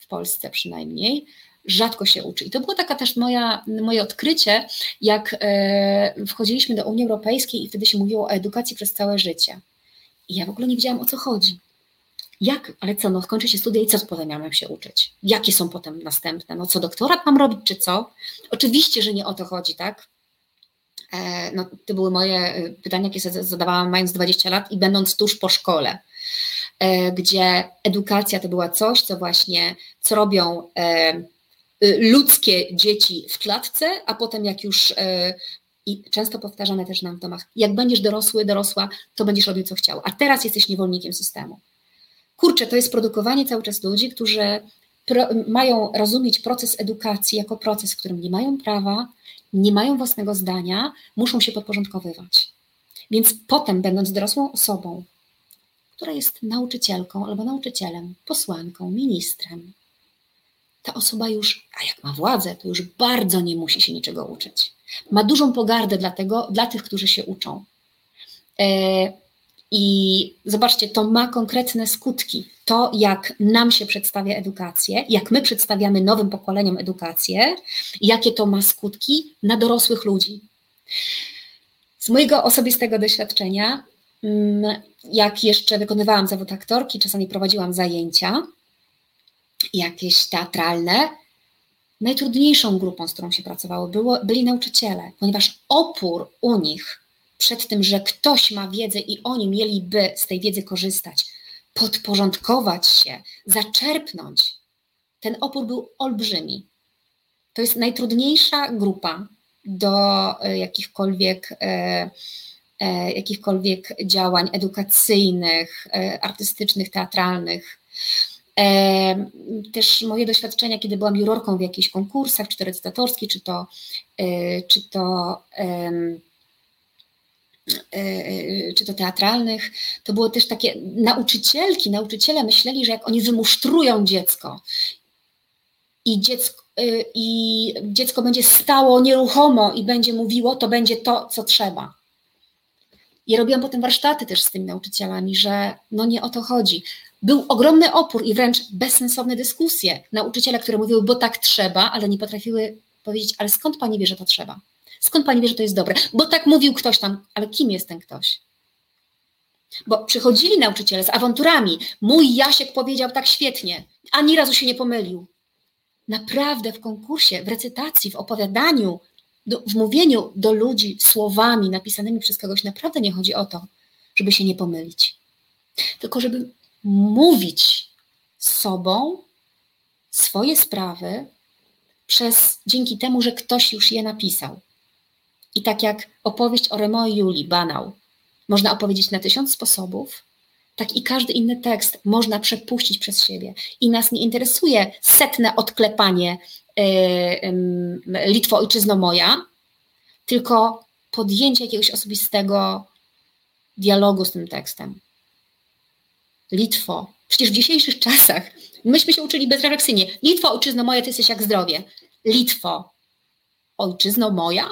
Polsce przynajmniej, rzadko się uczy. I to było taka też moja, moje odkrycie, jak e, wchodziliśmy do Unii Europejskiej i wtedy się mówiło o edukacji przez całe życie. I ja w ogóle nie wiedziałam o co chodzi. Jak, ale co, no skończy się studia i co potem miałam się uczyć? Jakie są potem następne? No co, doktorat mam robić, czy co? Oczywiście, że nie o to chodzi, tak? E, no, to były moje e, pytania, jakie sobie zadawałam mając 20 lat i będąc tuż po szkole. E, gdzie edukacja to była coś, co właśnie, co robią e, ludzkie dzieci w klatce, a potem jak już i często powtarzane też nam w domach, jak będziesz dorosły, dorosła, to będziesz robił co chciał, a teraz jesteś niewolnikiem systemu. Kurczę, to jest produkowanie cały czas ludzi, którzy pro, mają rozumieć proces edukacji jako proces, w którym nie mają prawa, nie mają własnego zdania, muszą się podporządkowywać. Więc potem, będąc dorosłą osobą, która jest nauczycielką albo nauczycielem, posłanką, ministrem, ta osoba już, a jak ma władzę, to już bardzo nie musi się niczego uczyć. Ma dużą pogardę dla, tego, dla tych, którzy się uczą. E, I zobaczcie, to ma konkretne skutki. To, jak nam się przedstawia edukację, jak my przedstawiamy nowym pokoleniom edukację, jakie to ma skutki na dorosłych ludzi. Z mojego osobistego doświadczenia, mm, jak jeszcze wykonywałam zawód aktorki, czasami prowadziłam zajęcia jakieś teatralne, najtrudniejszą grupą, z którą się pracowało, było, byli nauczyciele, ponieważ opór u nich przed tym, że ktoś ma wiedzę i oni mieliby z tej wiedzy korzystać, podporządkować się, zaczerpnąć, ten opór był olbrzymi. To jest najtrudniejsza grupa do e, jakichkolwiek, e, e, jakichkolwiek działań edukacyjnych, artystycznych, teatralnych. Też moje doświadczenia, kiedy byłam jurorką w jakichś konkursach, czy to recytatorskich, czy to, czy to czy to teatralnych, to było też takie nauczycielki, nauczyciele myśleli, że jak oni wymusztrują dziecko i dziecko, y, i dziecko będzie stało nieruchomo i będzie mówiło, to będzie to, co trzeba. Ja robiłam potem warsztaty też z tymi nauczycielami, że no nie o to chodzi. Był ogromny opór i wręcz bezsensowne dyskusje. Nauczyciele, które mówiły, bo tak trzeba, ale nie potrafiły powiedzieć, ale skąd pani wie, że to trzeba? Skąd pani wie, że to jest dobre? Bo tak mówił ktoś tam, ale kim jest ten ktoś? Bo przychodzili nauczyciele z awanturami. Mój Jasiek powiedział tak świetnie, ani razu się nie pomylił. Naprawdę w konkursie, w recytacji, w opowiadaniu, do, w mówieniu do ludzi słowami napisanymi przez kogoś, naprawdę nie chodzi o to, żeby się nie pomylić, tylko żeby mówić z sobą swoje sprawy przez dzięki temu, że ktoś już je napisał. I tak jak opowieść o Remo i Julii, banał, można opowiedzieć na tysiąc sposobów, tak i każdy inny tekst można przepuścić przez siebie. I nas nie interesuje setne odklepanie yy, yy, Litwo ojczyzno moja, tylko podjęcie jakiegoś osobistego dialogu z tym tekstem. Litwo. Przecież w dzisiejszych czasach myśmy się uczyli bezrefleksyjnie. Litwo, ojczyzno moja, ty jesteś jak zdrowie. Litwo, ojczyzno moja?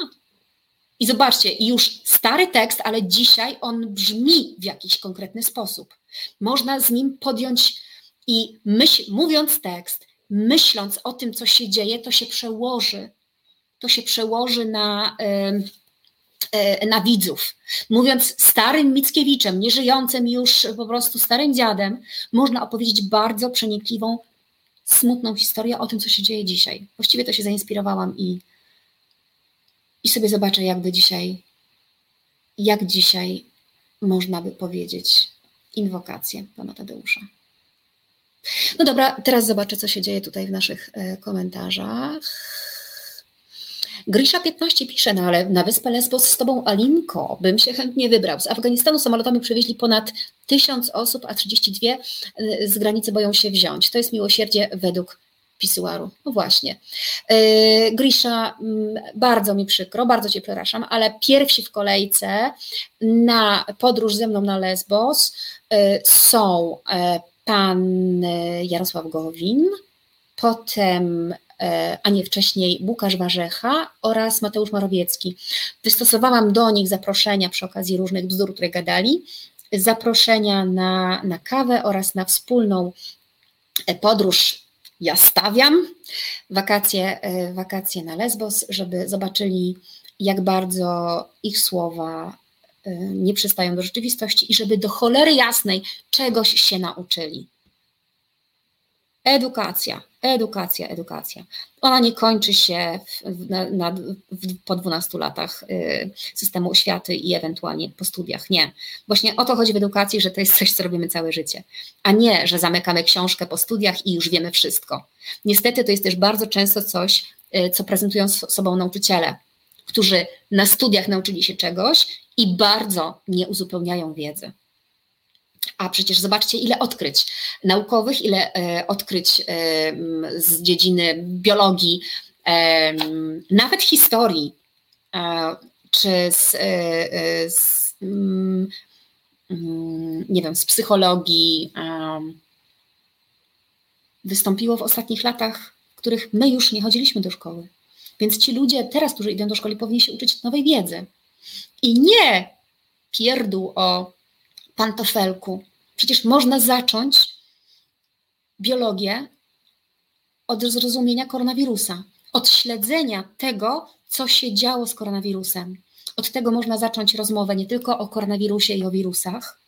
I zobaczcie, już stary tekst, ale dzisiaj on brzmi w jakiś konkretny sposób. Można z nim podjąć i myśl, mówiąc tekst, myśląc o tym, co się dzieje, to się przełoży. To się przełoży na, e, na widzów. Mówiąc starym Mickiewiczem, nieżyjącym już po prostu starym dziadem, można opowiedzieć bardzo przenikliwą, smutną historię o tym, co się dzieje dzisiaj. Właściwie to się zainspirowałam i i sobie zobaczę, jakby dzisiaj, jak dzisiaj można by powiedzieć inwokację pana Tadeusza. No dobra, teraz zobaczę, co się dzieje tutaj w naszych e, komentarzach. Grisza 15 pisze, no ale na wyspę Lesbos z tobą Alinko bym się chętnie wybrał. Z Afganistanu samolotami przewieźli ponad tysiąc osób, a 32 e, z granicy boją się wziąć. To jest miłosierdzie według pisuaru. No właśnie. Yy, Grisza, mm, bardzo mi przykro, bardzo Cię przepraszam, ale pierwsi w kolejce na podróż ze mną na Lesbos yy, są yy, pan Jarosław Gowin, potem a nie wcześniej Łukasz Warzecha oraz Mateusz Marowiecki. Wystosowałam do nich zaproszenia przy okazji różnych bzdur, które gadali, zaproszenia na, na kawę oraz na wspólną podróż ja stawiam wakacje, e, wakacje na Lesbos, żeby zobaczyli, jak bardzo ich słowa e, nie przystają do rzeczywistości i żeby do cholery jasnej czegoś się nauczyli. Edukacja, edukacja, edukacja. Ona nie kończy się w, na, na, w, po 12 latach y, systemu oświaty i ewentualnie po studiach. Nie. Właśnie o to chodzi w edukacji, że to jest coś, co robimy całe życie, a nie, że zamykamy książkę po studiach i już wiemy wszystko. Niestety to jest też bardzo często coś, y, co prezentują sobą nauczyciele, którzy na studiach nauczyli się czegoś i bardzo nie uzupełniają wiedzy. A przecież zobaczcie, ile odkryć naukowych, ile e, odkryć e, z dziedziny biologii, e, nawet historii, czy z, z nie wiem, z psychologii, wystąpiło w ostatnich latach, w których my już nie chodziliśmy do szkoły. Więc ci ludzie teraz, którzy idą do szkoły, powinni się uczyć nowej wiedzy. I nie pierdół o pantofelku. Przecież można zacząć biologię od zrozumienia koronawirusa, od śledzenia tego, co się działo z koronawirusem. Od tego można zacząć rozmowę nie tylko o koronawirusie i o wirusach,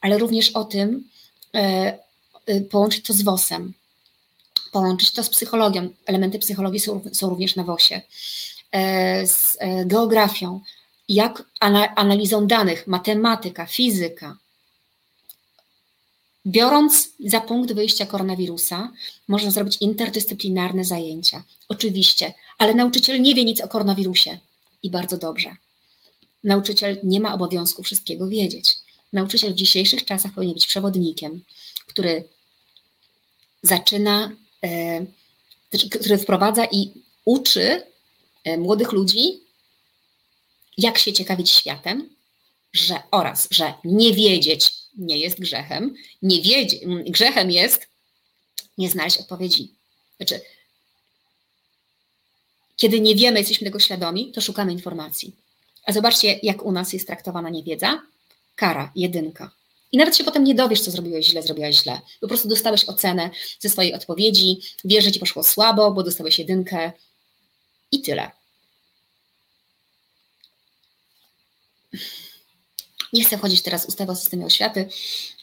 ale również o tym, e, e, połączyć to z WOS-em, połączyć to z psychologią. Elementy psychologii są, są również na WOS-ie, e, z geografią, jak analizą danych, matematyka, fizyka, Biorąc za punkt wyjścia koronawirusa, można zrobić interdyscyplinarne zajęcia. Oczywiście, ale nauczyciel nie wie nic o koronawirusie i bardzo dobrze. Nauczyciel nie ma obowiązku wszystkiego wiedzieć. Nauczyciel w dzisiejszych czasach powinien być przewodnikiem, który zaczyna, e, który wprowadza i uczy e, młodych ludzi, jak się ciekawić światem, że oraz, że nie wiedzieć nie jest grzechem. Nie wiedzie, grzechem jest nie znaleźć odpowiedzi. Znaczy, kiedy nie wiemy, jesteśmy tego świadomi, to szukamy informacji. A zobaczcie, jak u nas jest traktowana niewiedza. Kara, jedynka. I nawet się potem nie dowiesz, co zrobiłeś źle, zrobiłaś źle. Po prostu dostałeś ocenę ze swojej odpowiedzi, wiesz, że ci poszło słabo, bo dostałeś jedynkę i tyle. Nie chcę wchodzić teraz w ustawę o systemie oświaty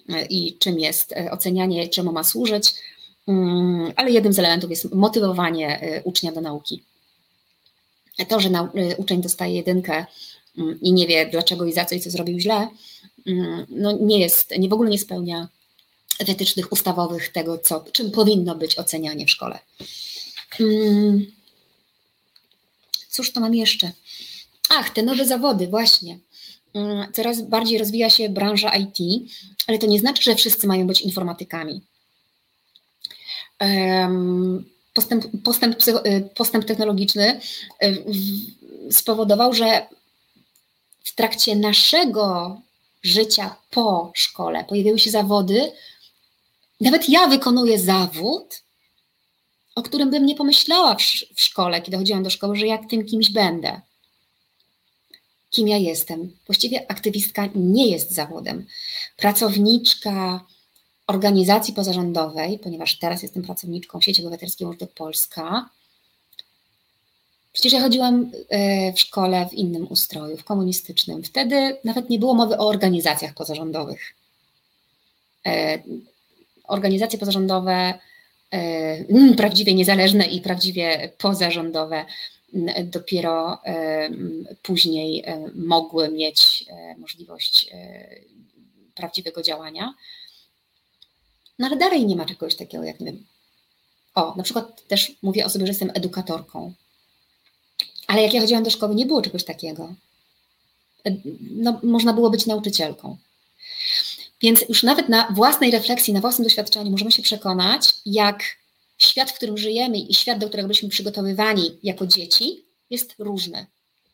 e, i czym jest e, ocenianie, czemu ma służyć, mm, ale jednym z elementów jest motywowanie e, ucznia do nauki. To, że uczeń dostaje jedynkę mm, i nie wie dlaczego i za co i co zrobił źle, mm, no nie jest, nie w ogóle nie spełnia wytycznych ustawowych tego, co, czym powinno być ocenianie w szkole. Cóż to mam jeszcze? Ach, te nowe zawody, właśnie. Mm, coraz bardziej rozwija się branża IT, ale to nie znaczy, że wszyscy mają być informatykami. Postęp, postęp, y, postęp technologiczny y, spowodował, że w trakcie naszego życia po szkole pojawiły się zawody. Nawet ja wykonuję zawód, o którym bym nie pomyślała w szkole, kiedy chodziłam do szkoły, że jak tym kimś będę kim ja jestem. Właściwie aktywistka nie jest zawodem. Pracowniczka organizacji pozarządowej, ponieważ teraz jestem pracowniczką sieci obywatelskiej Łóżdok Polska. Przecież ja chodziłam e, w szkole w innym ustroju, w komunistycznym. Wtedy nawet nie było mowy o organizacjach pozarządowych. E, organizacje pozarządowe, e, prawdziwie niezależne i prawdziwie pozarządowe, dopiero później mogły mieć e, możliwość e, prawdziwego działania. No ale dalej nie ma czegoś takiego, jak nie wiem. O, na przykład też mówię o sobie, że jestem edukatorką. Ale jak ja chodziłam do szkoły, nie było czegoś takiego. E, no, można było być nauczycielką. Więc już nawet na własnej refleksji, na własnym doświadczeniu możemy się przekonać, jak świat, w którym żyjemy i świat, do którego byliśmy przygotowywani jako dzieci, jest różny.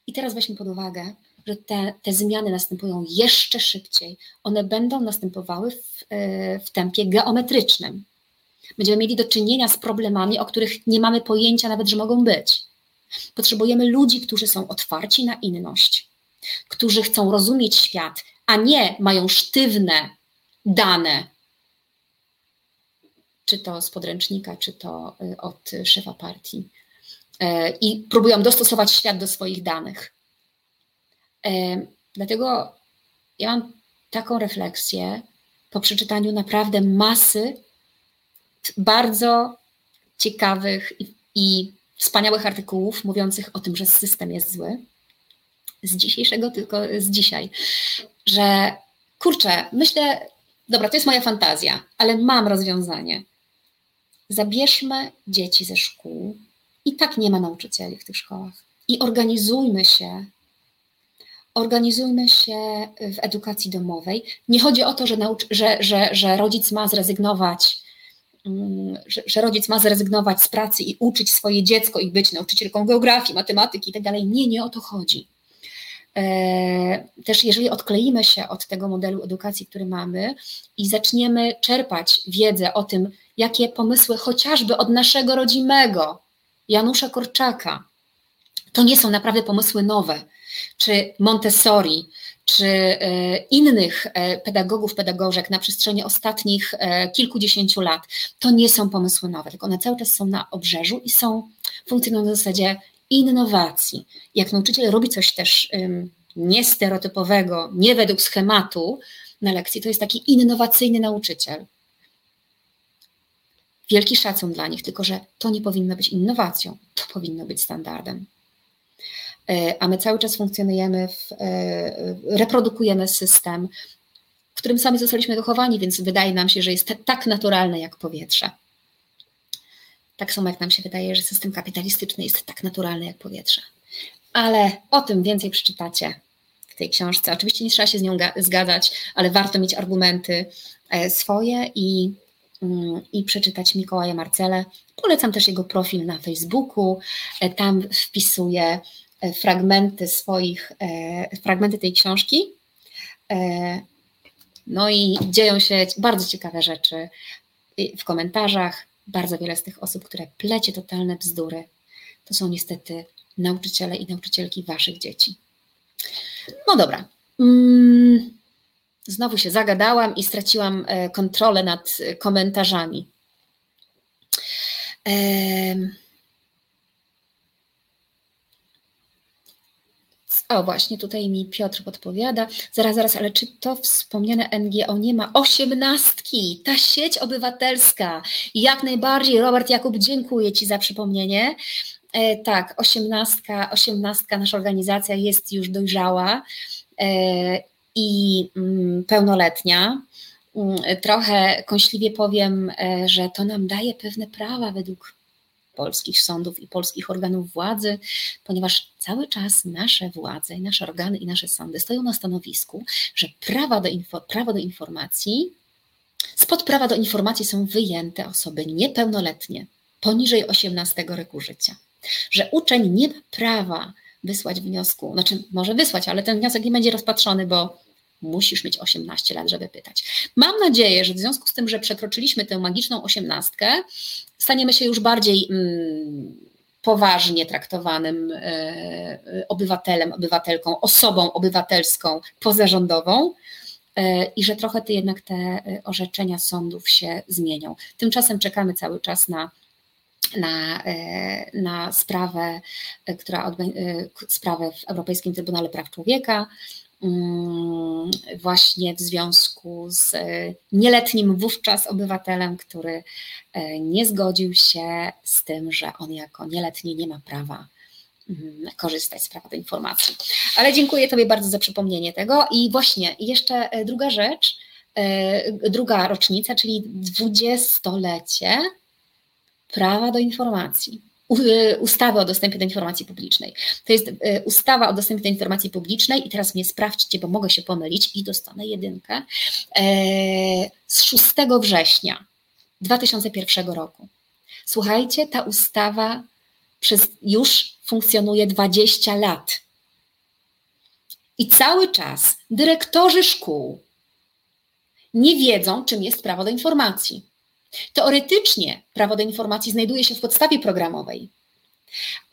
I teraz weźmy pod uwagę, że te, te zmiany następują jeszcze szybciej. One będą następowały w, e, w tempie geometrycznym. Będziemy mieli do czynienia z problemami, o których nie mamy pojęcia nawet, że mogą być. Potrzebujemy ludzi, którzy są otwarci na inność, którzy chcą rozumieć świat, a nie mają sztywne dane, czy to z podręcznika, czy to y, od szefa partii, e, i próbują dostosować świat do swoich danych. E, dlatego ja mam taką refleksję po przeczytaniu naprawdę masy bardzo ciekawych i, i wspaniałych artykułów mówiących o tym, że system jest zły. Z dzisiejszego, tylko z dzisiaj. Że kurczę, myślę, dobra, to jest moja fantazja, ale mam rozwiązanie. Zabierzmy dzieci ze szkół. I tak nie ma nauczycieli w tych szkołach. I organizujmy się organizujmy się w edukacji domowej. Nie chodzi o to, że, nauczy, że, że, że rodzic ma zrezygnować, mm, że, że, rodzic ma zrezygnować z pracy i uczyć swoje dziecko i być nauczycielką geografii, matematyki itd. Tak nie, nie o to chodzi. E, też jeżeli odkleimy się od tego modelu edukacji, który mamy i zaczniemy czerpać wiedzę o tym, jakie pomysły chociażby od naszego rodzimego Janusza Korczaka, to nie są naprawdę pomysły nowe czy Montessori, czy e, innych e, pedagogów, pedagogzek na przestrzeni ostatnich kilkudziesięciu lat, to nie są pomysły nowe, tylko one cały czas są na obrzeżu i są, funkcjonują w zasadzie innowacji. Jak nauczyciel robi coś też niestereotypowego, nie według schematu na lekcji, to jest taki innowacyjny nauczyciel. Wielki szacun dla nich, tylko że to nie powinno być innowacją, to powinno być standardem. E, a my cały czas funkcjonujemy, w, e, reprodukujemy system, w którym sami zostaliśmy wychowani, więc wydaje nam się, że jest tak naturalny jak powietrze. Tak samo jak nam się wydaje, że system kapitalistyczny jest tak naturalny jak powietrze. Ale o tym więcej przeczytacie w tej książce. Oczywiście nie trzeba się z nią zgadzać, ale warto mieć argumenty e, swoje i, mm, i przeczytać Mikołaja Marcele. Polecam też jego profil na Facebooku. Tam wpisuję E, fragmenty swoich, e, fragmenty tej książki. E, no i dzieją się bardzo ciekawe rzeczy w komentarzach. Bardzo wiele z tych osób, które plecie totalne bzdury, to są niestety nauczyciele i nauczycielki waszych dzieci. No dobra. Mm, znowu się zagadałam i straciłam kontrolę nad komentarzami. O, właśnie tutaj mi Piotr podpowiada. Zaraz, zaraz, ale czy to wspomniane NGO nie ma osiemnastki? Ta sieć obywatelska. Jak najbardziej, Robert Jakub, dziękuję Ci za przypomnienie. E, tak, osiemnastka, osiemnastka, nasza organizacja jest już dojrzała e, i mm, pełnoletnia. Mm, trochę kąśliwie powiem, e, że to nam daje pewne prawa według polskich sądów i polskich organów władzy, ponieważ cały czas nasze władze, nasze organy i nasze sądy stoją na stanowisku, że prawa do prawo do informacji, spod prawa do informacji są wyjęte osoby niepełnoletnie, poniżej 18 roku życia. Że uczeń nie ma prawa wysłać wniosku, znaczy może wysłać, ale ten wniosek nie będzie rozpatrzony, bo musisz mieć 18 lat, żeby pytać. Mam nadzieję, że w związku z tym, że przekroczyliśmy tę magiczną osiemnastkę, staniemy się już bardziej mm, poważnie traktowanym e, e, obywatelem, obywatelką, osobą obywatelską pozarządową e, i że trochę ty jednak te orzeczenia sądów się zmienią. Tymczasem czekamy cały czas na na, na sprawę, która sprawę w Europejskim Trybunale Praw Człowieka, właśnie w związku z e, nieletnim wówczas obywatelem, który e, nie zgodził się z tym, że on jako nieletni nie ma prawa mm, korzystać z prawa do informacji. Ale dziękuję Tobie bardzo za przypomnienie tego. I właśnie jeszcze e, druga rzecz, druga rocznica, czyli dwudziestolecie prawa do informacji. Y, ustawy o dostępie do informacji publicznej. To jest y, ustawa o dostępie do informacji publicznej i teraz mnie sprawdźcie, bo mogę się pomylić i dostanę jedynkę, e, z 6 września 2001 roku. Słuchajcie, ta ustawa przez już funkcjonuje 20 lat. I cały czas dyrektorzy szkół nie wiedzą, czym jest prawo do informacji. Teoretycznie prawo do informacji znajduje się w podstawie programowej,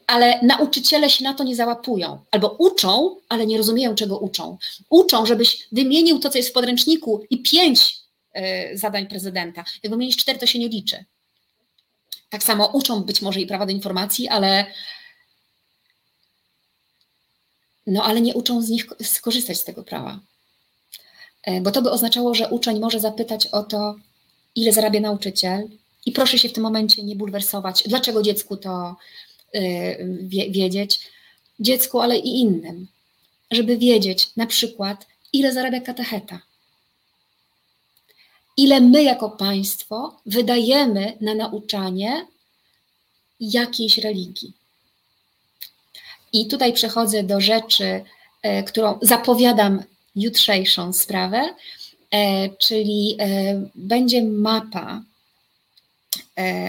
ale nauczyciele się na to nie załapują. Albo uczą, ale nie rozumieją, czego uczą. Uczą, żebyś wymienił to, co jest w podręczniku i pięć y, zadań prezydenta. Jak wymienisz cztery, to się nie liczy. Tak samo uczą być może i prawa do informacji, ale no ale nie uczą z nich skorzystać z tego prawa. E, bo to by oznaczało, że uczeń może zapytać o to, ile zarabia nauczyciel, I proszę się w tym momencie nie bulwersować, dlaczego dziecku to wiedzieć, dziecku, ale i innym, żeby wiedzieć na przykład, ile zarabia katecheta. Ile my jako państwo wydajemy na nauczanie jakiejś religii. I tutaj przechodzę do rzeczy, e, którą zapowiadam jutrzejszą sprawę, czyli e, będzie mapa,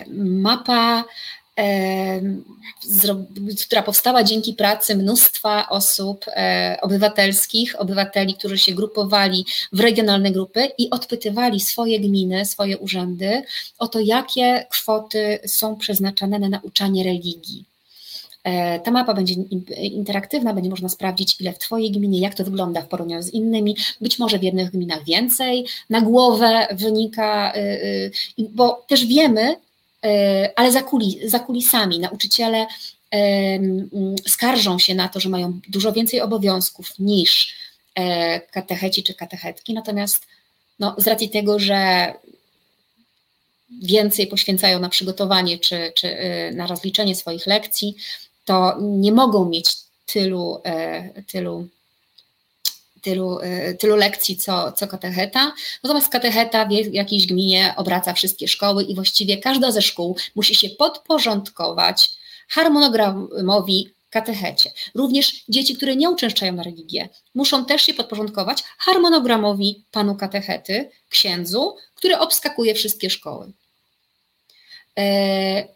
mapa która powstała dzięki pracy mnóstwa osób e, obywatelskich, obywateli, którzy się grupowali w regionalne grupy i odpytywali swoje gminy, swoje urzędy o to, jakie kwoty są przeznaczane na nauczanie religii. E, ta mapa będzie interaktywna, będzie można sprawdzić, ile w Twojej gminie, jak to wygląda w porównaniu z innymi. Być może w jednych gminach więcej. Na głowę wynika, y, y, bo też wiemy, E, ale za, za kulisami. Nauczyciele skarżą się na to, że mają dużo więcej obowiązków niż e, katecheci czy katechetki, natomiast no, z racji tego, że więcej poświęcają na przygotowanie czy, czy na rozliczenie swoich lekcji, to nie mogą mieć tylu, tylu tylu, y, tylu lekcji co, co katecheta. Natomiast katecheta w jakiejś gminie obraca wszystkie szkoły i właściwie każda ze szkół musi się podporządkować harmonogramowi katechecie. Również dzieci, które nie uczęszczają na religię, muszą też się podporządkować harmonogramowi panu katechety, księdzu, który obskakuje wszystkie szkoły. E,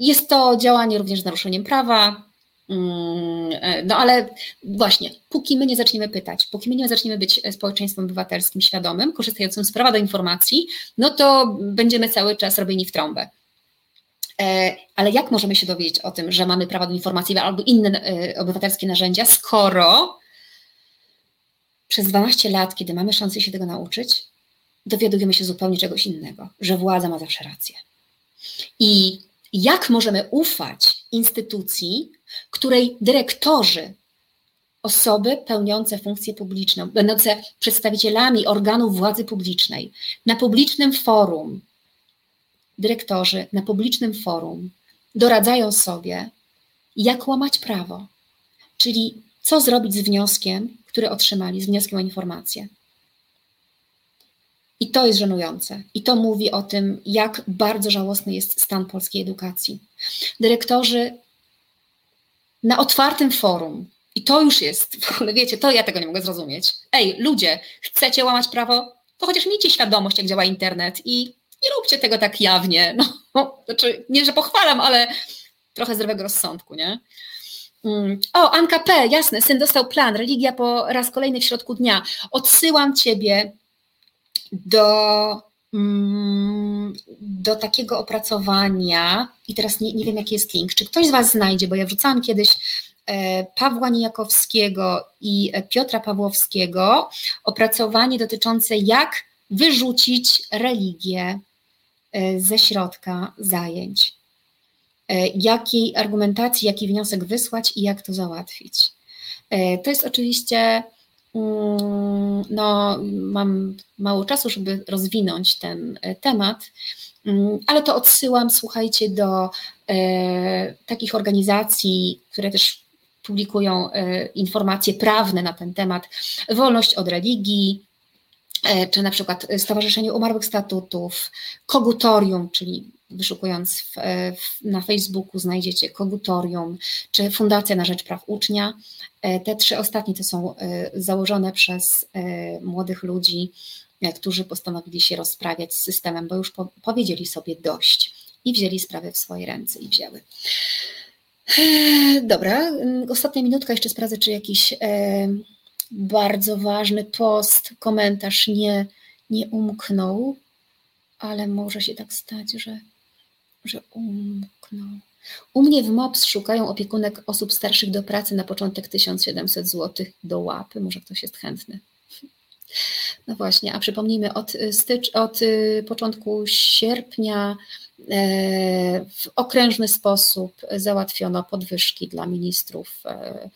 jest to działanie również z naruszeniem prawa, Mm, e, no ale właśnie, póki my nie zaczniemy pytać, póki my nie zaczniemy być społeczeństwem obywatelskim świadomym, korzystającym z prawa do informacji, no to będziemy cały czas robieni w trąbę. E, ale jak możemy się dowiedzieć o tym, że mamy prawo do informacji albo inne e, obywatelskie narzędzia, skoro przez 12 lat, kiedy mamy szansę się tego nauczyć, dowiadujemy się zupełnie czegoś innego, że władza ma zawsze rację. I jak możemy ufać instytucji, której dyrektorzy, osoby pełniące funkcje publiczne, będące przedstawicielami organów władzy publicznej, na publicznym forum, dyrektorzy na publicznym forum doradzają sobie, jak łamać prawo, czyli co zrobić z wnioskiem, który otrzymali, z wnioskiem o informację. I to jest żenujące. I to mówi o tym, jak bardzo żałosny jest stan polskiej edukacji. Dyrektorzy na otwartym forum, i to już jest, w ogóle wiecie, to ja tego nie mogę zrozumieć. Ej, ludzie, chcecie łamać prawo? To chociaż miejcie świadomość, jak działa internet i nie róbcie tego tak jawnie. No, <laughs> znaczy, nie, że pochwalam, ale trochę zdrowego rozsądku, nie? Mm. O, Anka P., jasne, syn dostał plan, religia po raz kolejny w środku dnia. Odsyłam ciebie do, mm, do takiego opracowania i teraz nie, nie wiem, jaki jest link. Czy ktoś z Was znajdzie, bo ja wrzucałam kiedyś e, Pawła Nijakowskiego i Piotra Pawłowskiego opracowanie dotyczące jak wyrzucić religię e, ze środka zajęć. E, jakiej argumentacji, jaki wniosek wysłać i jak to załatwić. To jest oczywiście no, mam mało czasu, żeby rozwinąć ten e, temat, mm, ale to odsyłam, słuchajcie, do e, takich organizacji, które też publikują e, informacje prawne na ten temat. Wolność od religii, e, czy na przykład Stowarzyszenie Umarłych Statutów, Kogutorium, czyli wyszukując w, w, na Facebooku znajdziecie Kogutorium, czy Fundacja na Rzecz Praw Ucznia. E, te trzy ostatnie to są e, założone przez e, młodych ludzi, którzy postanowili się rozprawiać z systemem, bo już po, powiedzieli sobie dość i wzięli sprawę w swoje ręce i wzięły. Dobra, mm, ostatnia minutka, jeszcze sprawdzę, czy jakiś bardzo ważny post, komentarz nie, nie umknął, ale może się tak stać, że, że umknął. U mnie w MOPS szukają opiekunek osób starszych do pracy na początek 1700 zł do łapy. Może ktoś jest chętny. <laughs> No właśnie, a przypomnijmy, od, stycz, od y, początku sierpnia e, w okrężny sposób załatwiono podwyżki dla ministrów, e,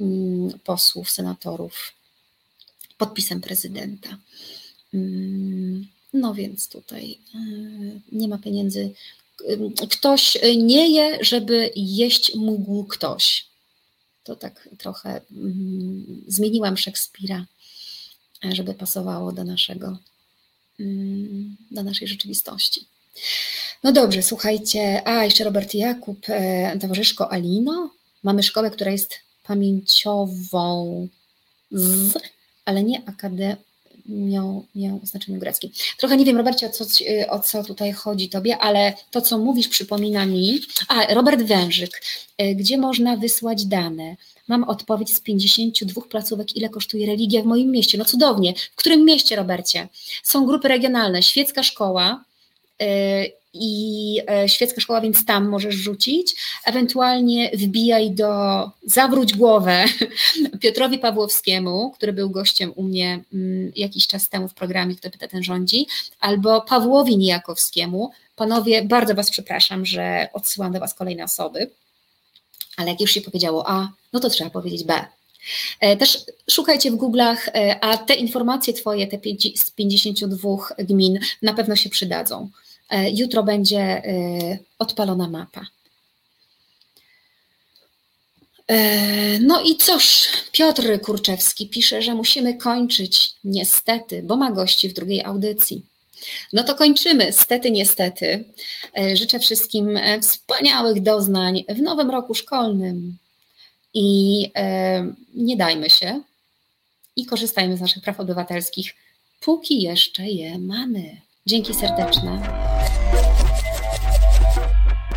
mm, posłów, senatorów podpisem prezydenta. Mm, No więc tutaj nie ma pieniędzy. Ktoś nie je, żeby jeść mógł ktoś. To tak trochę mm, zmieniłam Szekspira, żeby pasowało do naszego, mm, do naszej rzeczywistości. No dobrze, słuchajcie. A, jeszcze Robert Jakub, e, towarzyszko Alino. Mamy szkołę, która jest pamięciową, z, ale nie akademią miał, miał znaczeniu greckim. Trochę nie wiem, Robercie, o co, o co tutaj chodzi Tobie, ale to, co mówisz, przypomina mi. A, Robert Wężyk, e, gdzie można wysłać dane? Mam odpowiedź z 52 placówek, ile kosztuje religia w moim mieście. No cudownie. W którym mieście, Robercie? Są grupy regionalne, świecka szkoła, e, i e, świecka szkoła, więc tam możesz rzucić. Ewentualnie wbijaj do Zawróć głowę <laughs> Piotrowi Pawłowskiemu, który był gościem u mnie mm, jakiś czas temu w programie Kto pyta, ten rządzi, albo Pawłowi Nijakowskiemu. Panowie, bardzo Was przepraszam, że odsyłam do Was kolejne osoby, ale jak już się powiedziało A, no to trzeba powiedzieć B. E, też szukajcie w Google'ach, e, a te informacje Twoje, te z 52 gmin na pewno się przydadzą. E, jutro będzie e, odpalona mapa. E, no i cóż, Piotr Kurczewski pisze, że musimy kończyć, niestety, bo ma gości w drugiej audycji. No to kończymy, stety, niestety. Życzę wszystkim wspaniałych doznań w nowym roku szkolnym i nie dajmy się i korzystajmy z naszych praw obywatelskich, póki jeszcze je mamy. Dzięki serdeczne.